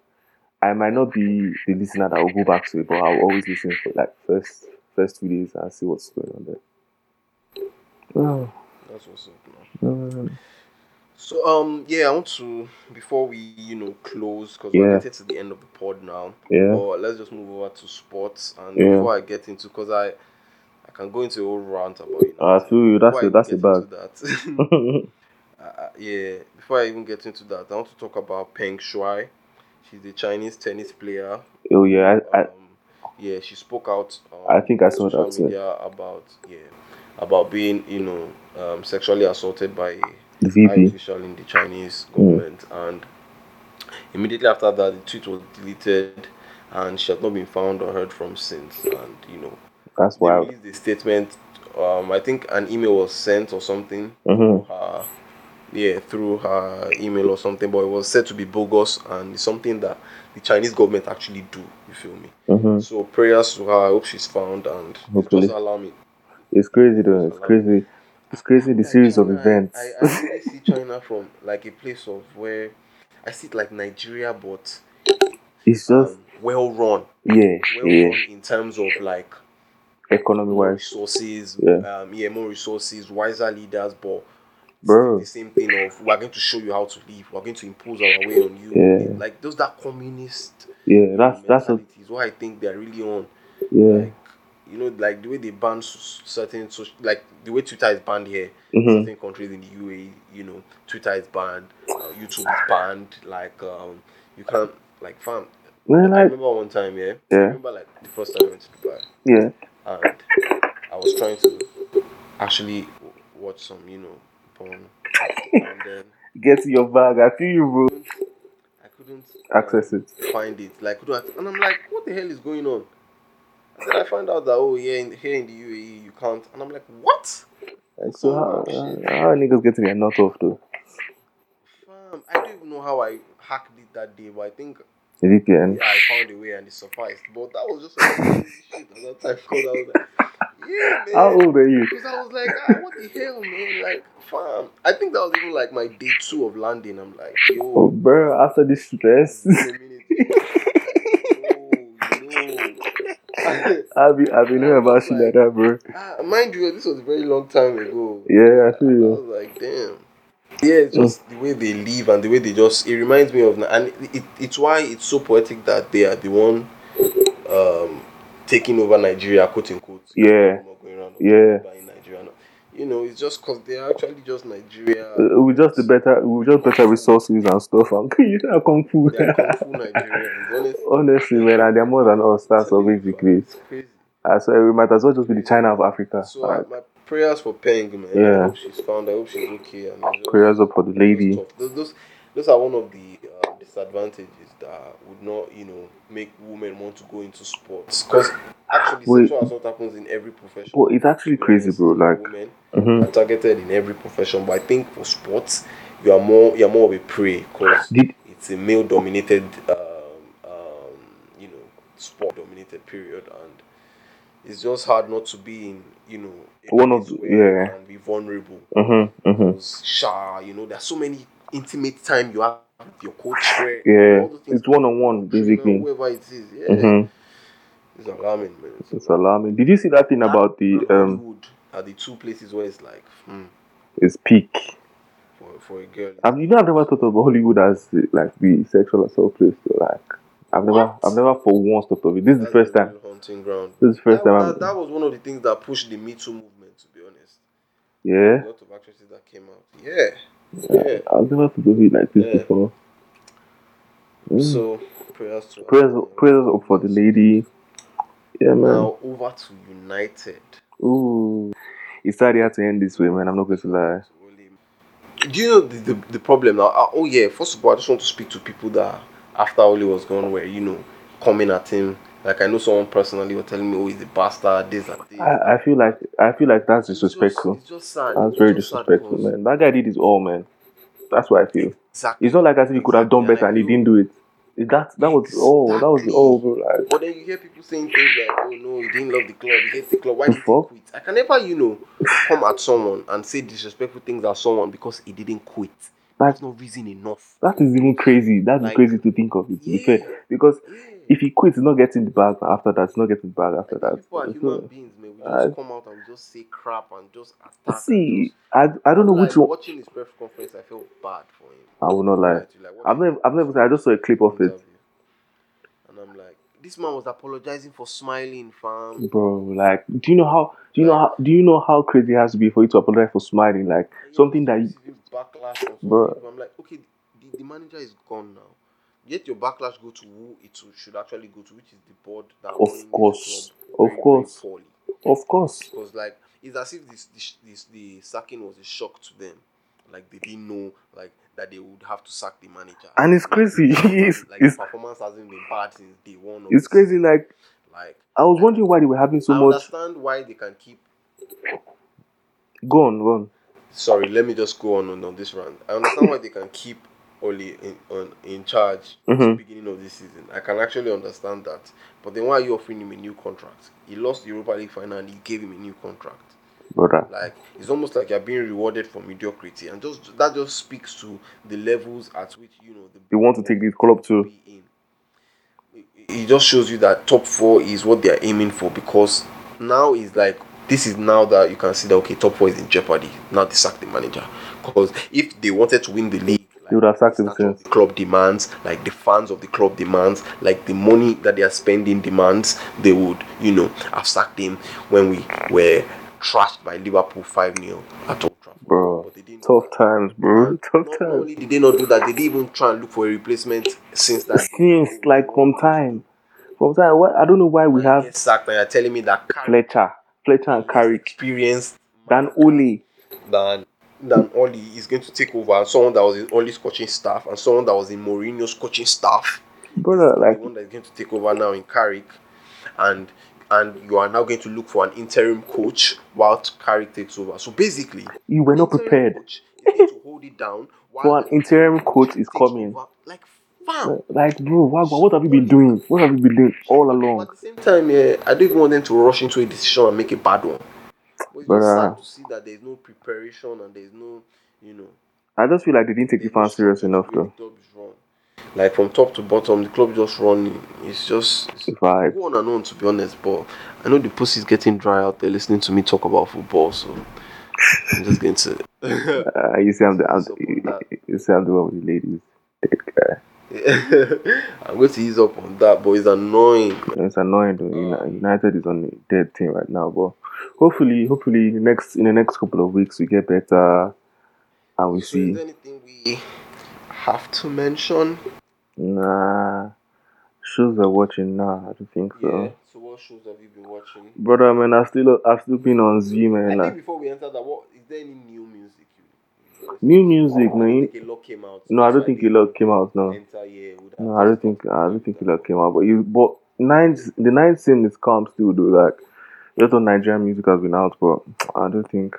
I might not be the listener that will go back to it, but I'll always listen for like first first two days and see what's going on there. Oh, That's what's up now. um, So um yeah, I want to before we you know close because Yeah. we're getting to the end of the pod now. yeah, But let's just move over to sports and Yeah. before I get into because I I can go into a whole rant about you. I feel you. That's Before I it. even That's get it bad. into that, yeah. Before I even get into that, I want to talk about Peng Shuai. She's a Chinese tennis player. oh yeah, I, I um, yeah, she spoke out. Um, I think I on saw social that too. media about yeah about being you know um, sexually assaulted by the VP. official in the Chinese government, and immediately after that, the tweet was deleted, and she has not been found or heard from since. And you know, That's wild. released a statement. Um, I think an email was sent or something Mhm. her, yeah, through her email or something, but it was said to be bogus and it's something that the Chinese government actually do. You feel me? hmm So prayers to her. I hope she's found and Hopefully. just allow me. It's crazy though. It's crazy. It's crazy. The series of events. I, I really see China from like a place of where I see it like Nigeria, but It's just um, well run, yeah, well yeah. run in terms of like economy wise resources, Yeah. um, yeah, more resources, wiser leaders, but Bro. the same thing of we're going to show you how to live, we're going to impose our way on you. Yeah. Like those that communist yeah. That's that's what. mentality is what I think they're really on. Yeah. Like you know, like the way they ban certain social, like the way Twitter is banned here, Mhm. certain countries in the UAE, you know, Twitter is banned, uh, YouTube is banned. Like um, you can't like fam. Man, I remember one time, yeah. Yeah. I remember like the first time I went to Dubai yeah. and I was trying to actually watch some, you know, porn, and then Get your bag. I feel you, bro. I couldn't um, Access it. find it. Like, and I'm like, what the hell is going on? And then I find out that oh yeah, in, here in the UAE you can't, and I'm like, what? Like, so how, how, how niggas get to get knocked off though? Fam, I don't even know how I hacked it that day, but I think The VPN. yeah, I found a way and it sufficed. But that was just like shit at that time because I was like, yeah, man. How old are you? Because I was like, ah, what the hell, man? Like, fam. I think that was even like my day two of landing. I'm like, yo, Oh, bro, after this stress, wait a minute. Yo, I've been, I've been hearing about shit like that, bro. Ah, mind you, this was a very long time ago. Yeah, I feel I was like, damn. Yeah, it's just the way they live and the way they just. It reminds me of, and it, it, it's why it's so poetic that they are the one um, taking over Nigeria, quote unquote. Yeah. Yeah. Buying Nigeria. no. You know, it's just because they are actually just Nigeria. Uh, we just the better, we just better resources and stuff. And you know, kung fu. Kung fu Nigerians. Honestly, Honestly, man, and they're more than us. That's all basically. It's crazy. I swear, we might as well just be the China of Africa. So uh, my prayers for Peng, man. Yeah. I hope she's found. I hope she's okay. And prayers up for the lady. Those, those, those, are one of the disadvantages that would not, you know, make women want to go into sports. Because actually, Wait. sexual assault happens in every profession. But it's actually crazy, bro. Like, women mhm. are targeted in every profession. But I think for sports, you are more, you're more of a prey because Did it's a male-dominated, um, um, you know, sport-dominated period, and it's just hard not to be in, you know, One of the- yeah. and be vulnerable. Mm-hmm. Mm-hmm. Sha, you know, there's so many intimate time you have your coach. Yeah, all it's one-on-one, trainer, basically. Whoever it is, yeah, Mm-hmm. it's alarming, man. It's alarming. Did you see that thing about the um? Are the two places where it's like, hmm, It's peak. for for a girl. I've, you know, I've never thought of Hollywood as like the sexual assault place. So, like, I've never, What? I've never for once thought of it. This is the first time. hunting ground. This is the first that, time. that, that was one of the things that pushed the Me Too movement. To be honest, yeah, a lot of actresses that came out. Yeah, yeah. I've never of it like this Yeah. before. Mm. So prayers to prayers, prayers up for the lady. Yeah, man. Now over to United. Ooh, it's sad had to end this way, man. I'm not going to lie. Do you know the, the, the problem now? Uh, oh yeah, first of all, I just want to speak to people that after Ole was gone were you know coming at him. Like I know someone personally was telling me, "Oh, he's a bastard." This and this. I, I feel like I feel like that's It's just- disrespectful. It's just sad. That's It's very disrespectful, because- man. That guy did his all, man. That's what I feel. Exactly. It's not like as if he could have done better and he didn't do it. That that was all. That was Exactly. all, bro. Like, But then you hear people saying things like, "Oh no, he didn't love the club. He hates the club. Why did he quit?" I can never, you know, come at someone and say disrespectful things at someone because he didn't quit. That's That's- not reason enough. that is even crazy. That is Like- crazy to think of. It, Yeah. because Yeah. If he quits, he's not getting the bag after that. He's not getting the bag after that. people are So, human beings, man. We just I- come out and we just say crap and just attack. see, just- I I don't know like, which one. Watching his press conference, I felt bad for him. I will not lie. Like, I've never, I've never. I just saw a clip of it, And I'm like, this man was apologizing for smiling, fam. bro. Like, do you know how? Do you know how? Do you know how crazy it has to be for you to apologize for smiling? Like something that you, backlash Bro. I'm like, okay, the, the manager is gone now. Yet your backlash go to who it should- actually go to, which is the board that Of course. Of very, course. very of course, Because like it's as if this, this this the sacking was a shock to them. Like they didn't know like that they would have to sack the manager. And it's crazy. like, It's- like it's- the performance hasn't been bad since day one. of it's the crazy. Like like I was wondering why they were having so I much. I understand why they can keep Go on, go on. sorry, let me just go on on, on this rant. I understand why they can keep Ole in on, in charge at the Mhm. beginning of this season. I can actually understand that. But then why are you offering him a new contract? He lost the Europa League final and you gave him a new contract. brother. Like it's almost like you're being rewarded for mediocrity, and just that just speaks to the levels at which you know the They want to take this club to. It, it just shows you that top four is what they are aiming for because now is like this is now that you can see that okay top four is in jeopardy. Now they sack the manager because if they wanted to win the league. They would have sacked him since. The club demands, like the fans of the club demands, like the money that they are spending demands. They would, you know, have sacked him when we were trashed by Liverpool five 0 at Old Trafford. Bro, But they didn't tough times, bro. And Tough times. only did they not do that, they didn't even try and look for a replacement since that. Since like from time, from time. What I don't know why we have sacked, and you're telling me that Fletcher, Fletcher and Carrick, experienced Dan Ole. than than Ole is going to take over. and Someone that was in Ole's coaching staff and someone that was in Mourinho's coaching staff. Brother, uh, like the one that is going to take over now in Carrick, and and you are now going to look for an interim coach while Carrick takes over. So basically, you were not prepared. coach is to hold it down. while For an interim coach is coming. over. Like fam. Like, bro, what, what have you been doing? What have you been doing all But along? at the same time, yeah, I don't even want them to rush into a decision and make a bad one. But it's But, uh, sad to see that there's no preparation and there's no, you know, I just feel like they didn't take the fans serious enough, the though. club is run. Like from top to bottom, the club just running. It's just it's go on and on to be honest. But I know the pussy's getting dry out there listening to me talk about football, so I'm just going to. Uh, you see, I'm the, I'm, you, you see, I'm the one with the ladies. Dead guy. I'm going to ease up on that, but it's annoying. It's annoying though. Uni- United is on a dead team right now, but hopefully, hopefully, the next in the next couple of weeks we get better, and we So is see. there anything we have to mention? Nah, shows are watching now. I don't think so. Yeah. So what shows have you been watching? Brother, man, I still I've still been on Z, I man. think Like, before we enter that, what is there any new music? New music, oh, I no. don't think a lot came out. No, I don't think a lot came out. No, Enter have no, I don't think I don't think a lot came out. But you, but nine, the nine scene is calm still, do Like, lot of Nigerian music has been out, but I don't think.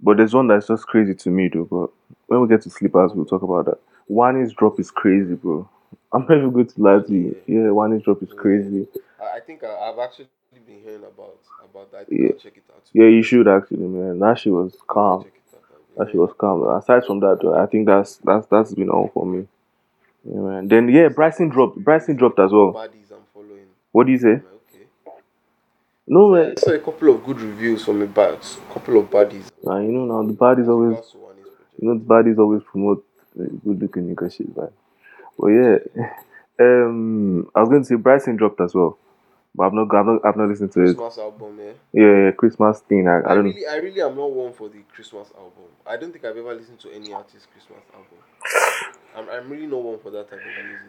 But there's one that's just crazy to me, though. But when we get to sleepers, we'll talk about that. One is drop is crazy, bro. I'm not even going to lie to you. Yeah, one is drop is crazy. I, think I, I've actually been hearing about about that. Yeah. I'll check it out. Yeah, you should actually, man. That shit was calm. Check it out. That shit was calm. Aside from that, though, I think that's that's that's been all for me. Yeah, man. Then yeah, Bryson dropped. Bryson dropped as well. Baddies I'm following. What do you say? I'm like, okay. No, I man. saw a couple of good reviews from a bad, couple of baddies. Nah, you know now the body's always Regards to one is project. you know the bodies always promote uh, good looking nigga shit, man. But yeah, um, I was going to say Bryson dropped as well, but I've not, I've not, I've not listened to it. Christmas album, yeah. Yeah, yeah, Christmas thing. I, I, I don't. really, I really am not one for the Christmas album. I don't think I've ever listened to any artist Christmas album. I'm, I'm really not one for that type of music.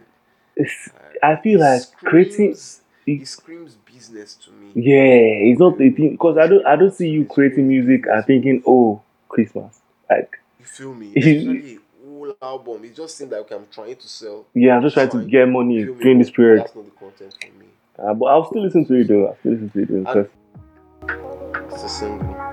It's, Uh, I feel like creating. Screams- It screams business to me. Yeah, it's not the thing because I don't, I don't see you creating music and thinking, oh, Christmas. Like, You feel me? Especially whole album. It just seems like I'm trying to sell. yeah, I'm just trying to get money during this period. That's not the content for me. Uh, but I'll still listen to it though. I'll still listen to it though, because It's a single.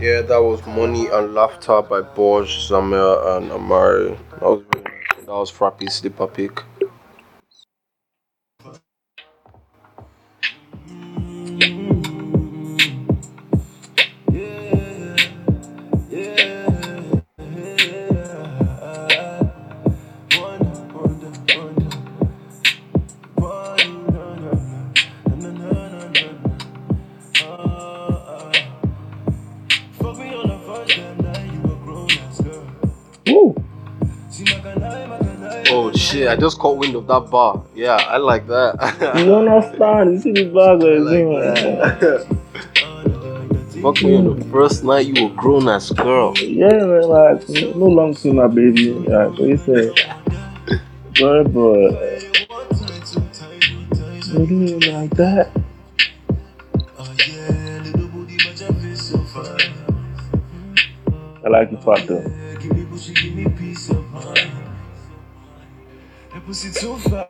Yeah, that was Money and Laughter by Boj, Zamir, and Amaarae. That was. That was Frappy Sleeper Pick. I just caught wind of that bar. Yeah, I like that. You don't understand? You see the bag I like that. Fuck me on the first night you were grown as girl. Yeah, man, like no long to my baby. Like what you say? Boy, boy. You do it like that. I like the part though. Pussy too fat,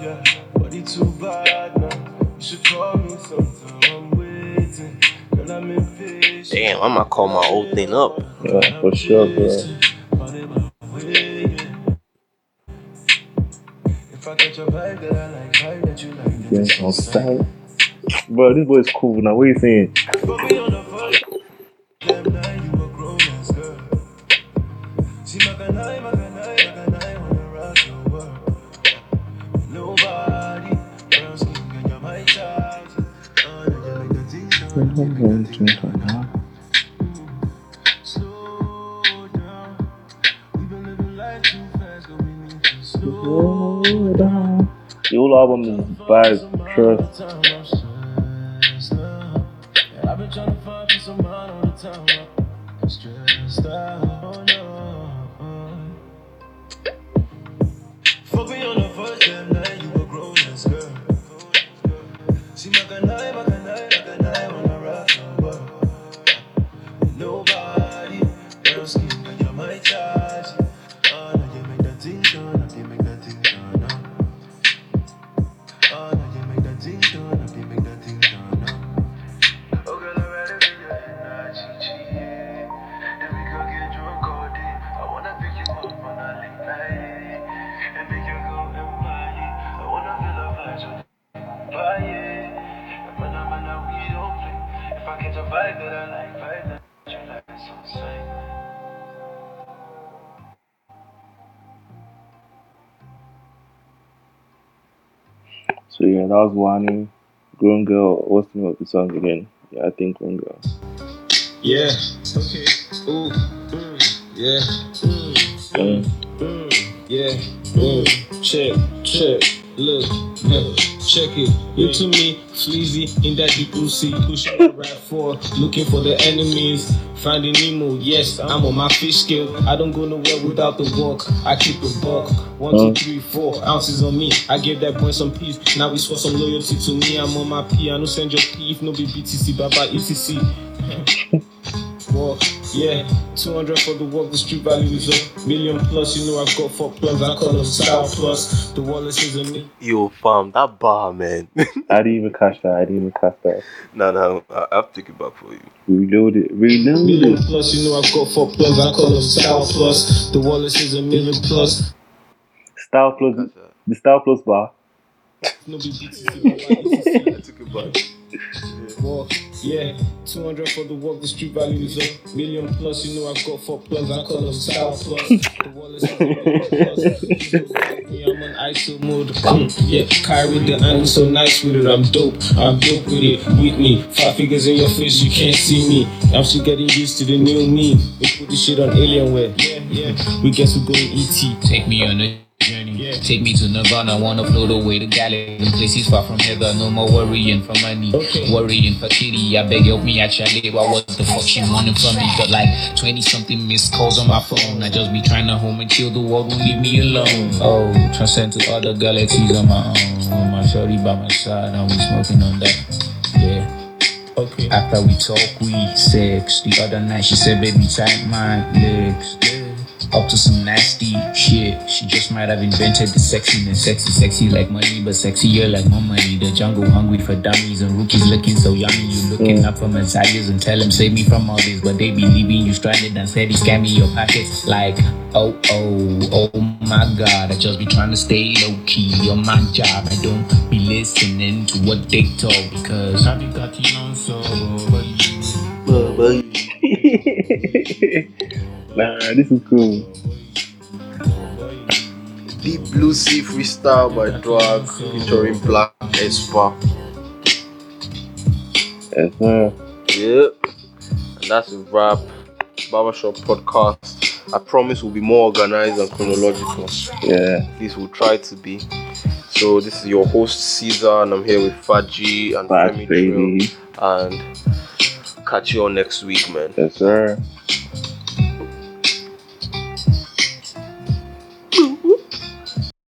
yeah. Body too bad, man. You should call me sometime. I'm waiting. Girl, I'm impatient. Damn, I'm gonna call my old thing up. Yeah, for sure, bro. If I catch a vibe that I like, vibe that you like, then Yeah, on style. Bro, this boy is cool. Now, what are you saying? My child. Uh, you make the whole album is bad. Trust. That was Wani. Grown girl. What's the name of the song again? Yeah, I think Grown Girl. Yeah. Okay. Ooh. Mm. Yeah. Mm. Mm. Mm. Yeah. Mm. Check. Check. Look. Look. Check it. You to me, sleazy in that deep sea. Pushing the rap for, looking for the enemies. Finding Nemo, yes, I'm on my fish scale. I don't go nowhere without the walk. I keep a buck. One, two, three, four ounces on me. I gave that boy some peace. Now we swore some loyalty to me. I'm on my P. I no send your P if no be BTC, Baba ECC. Walk, yeah, 200 for the walk, the street value is a million plus. You know I've got four plus, I call them style plus. The Wallace is a million. Yo, fam, that bar, man. I didn't even catch that. I didn't even catch that. no, no, I I have to take it back for you. Reload it. Reload Million it. plus, you know I've got four plus, I call them style plus. The Wallace is a million plus. Style plus. That's that. The Style plus bar. No be BTC, I took it back. Walk, yeah, 200 for the walk, the street value is a million plus. You know I've got four plus, I call them style plus. The Wallace is a million plus. Yeah, I'm on ISO mode. Mm, yeah, carry the angle so nice with it. I'm dope, I'm dope with it. With me, five figures in your face, you can't see me. I'm still getting used to the new me. We put this shit on Alienware. Yeah, yeah. We guess we're going ET. Take me on a journey. Take me to Nirvana. Wanna float away to galaxy. Places far from heaven. No more worrying for money. Okay. Worrying for kitty. I beg help me actually. What what the fuck she wanting from me? Got like 20 something missed calls on my phone. I just be trying to home and chill. The world won't leave me alone. Oh, transcend to other galaxies on my own. With my shorty by my side. And we smoking on that. Yeah. Okay. After we talk, we sex. The other night she said, baby, tight my legs. Up to some nasty shit. She just might have invented the sexiness. Sexy, sexy like money, but sexier like my money. The jungle hungry for dummies and rookies looking so yummy. You looking up for messiahs and tell them save me from all this. But they be leaving you stranded and steady scamming your pockets. Like, oh, oh, oh my god. I just be trying to stay low key on my job. I don't be listening to what they talk because I be cutting on so. nah, this is cool. Deep Blue Sea Freestyle by Dwagg featuring Black Esper. Yes, sir. Yep. And that's a wrap. Barbershop podcast. I promise we'll be more organized and chronological. Yeah. At least we'll try to be. So this is your host Caesar, and I'm here with Faaji and Bad Femitrill. And catch you all next week, man. Yes, sir.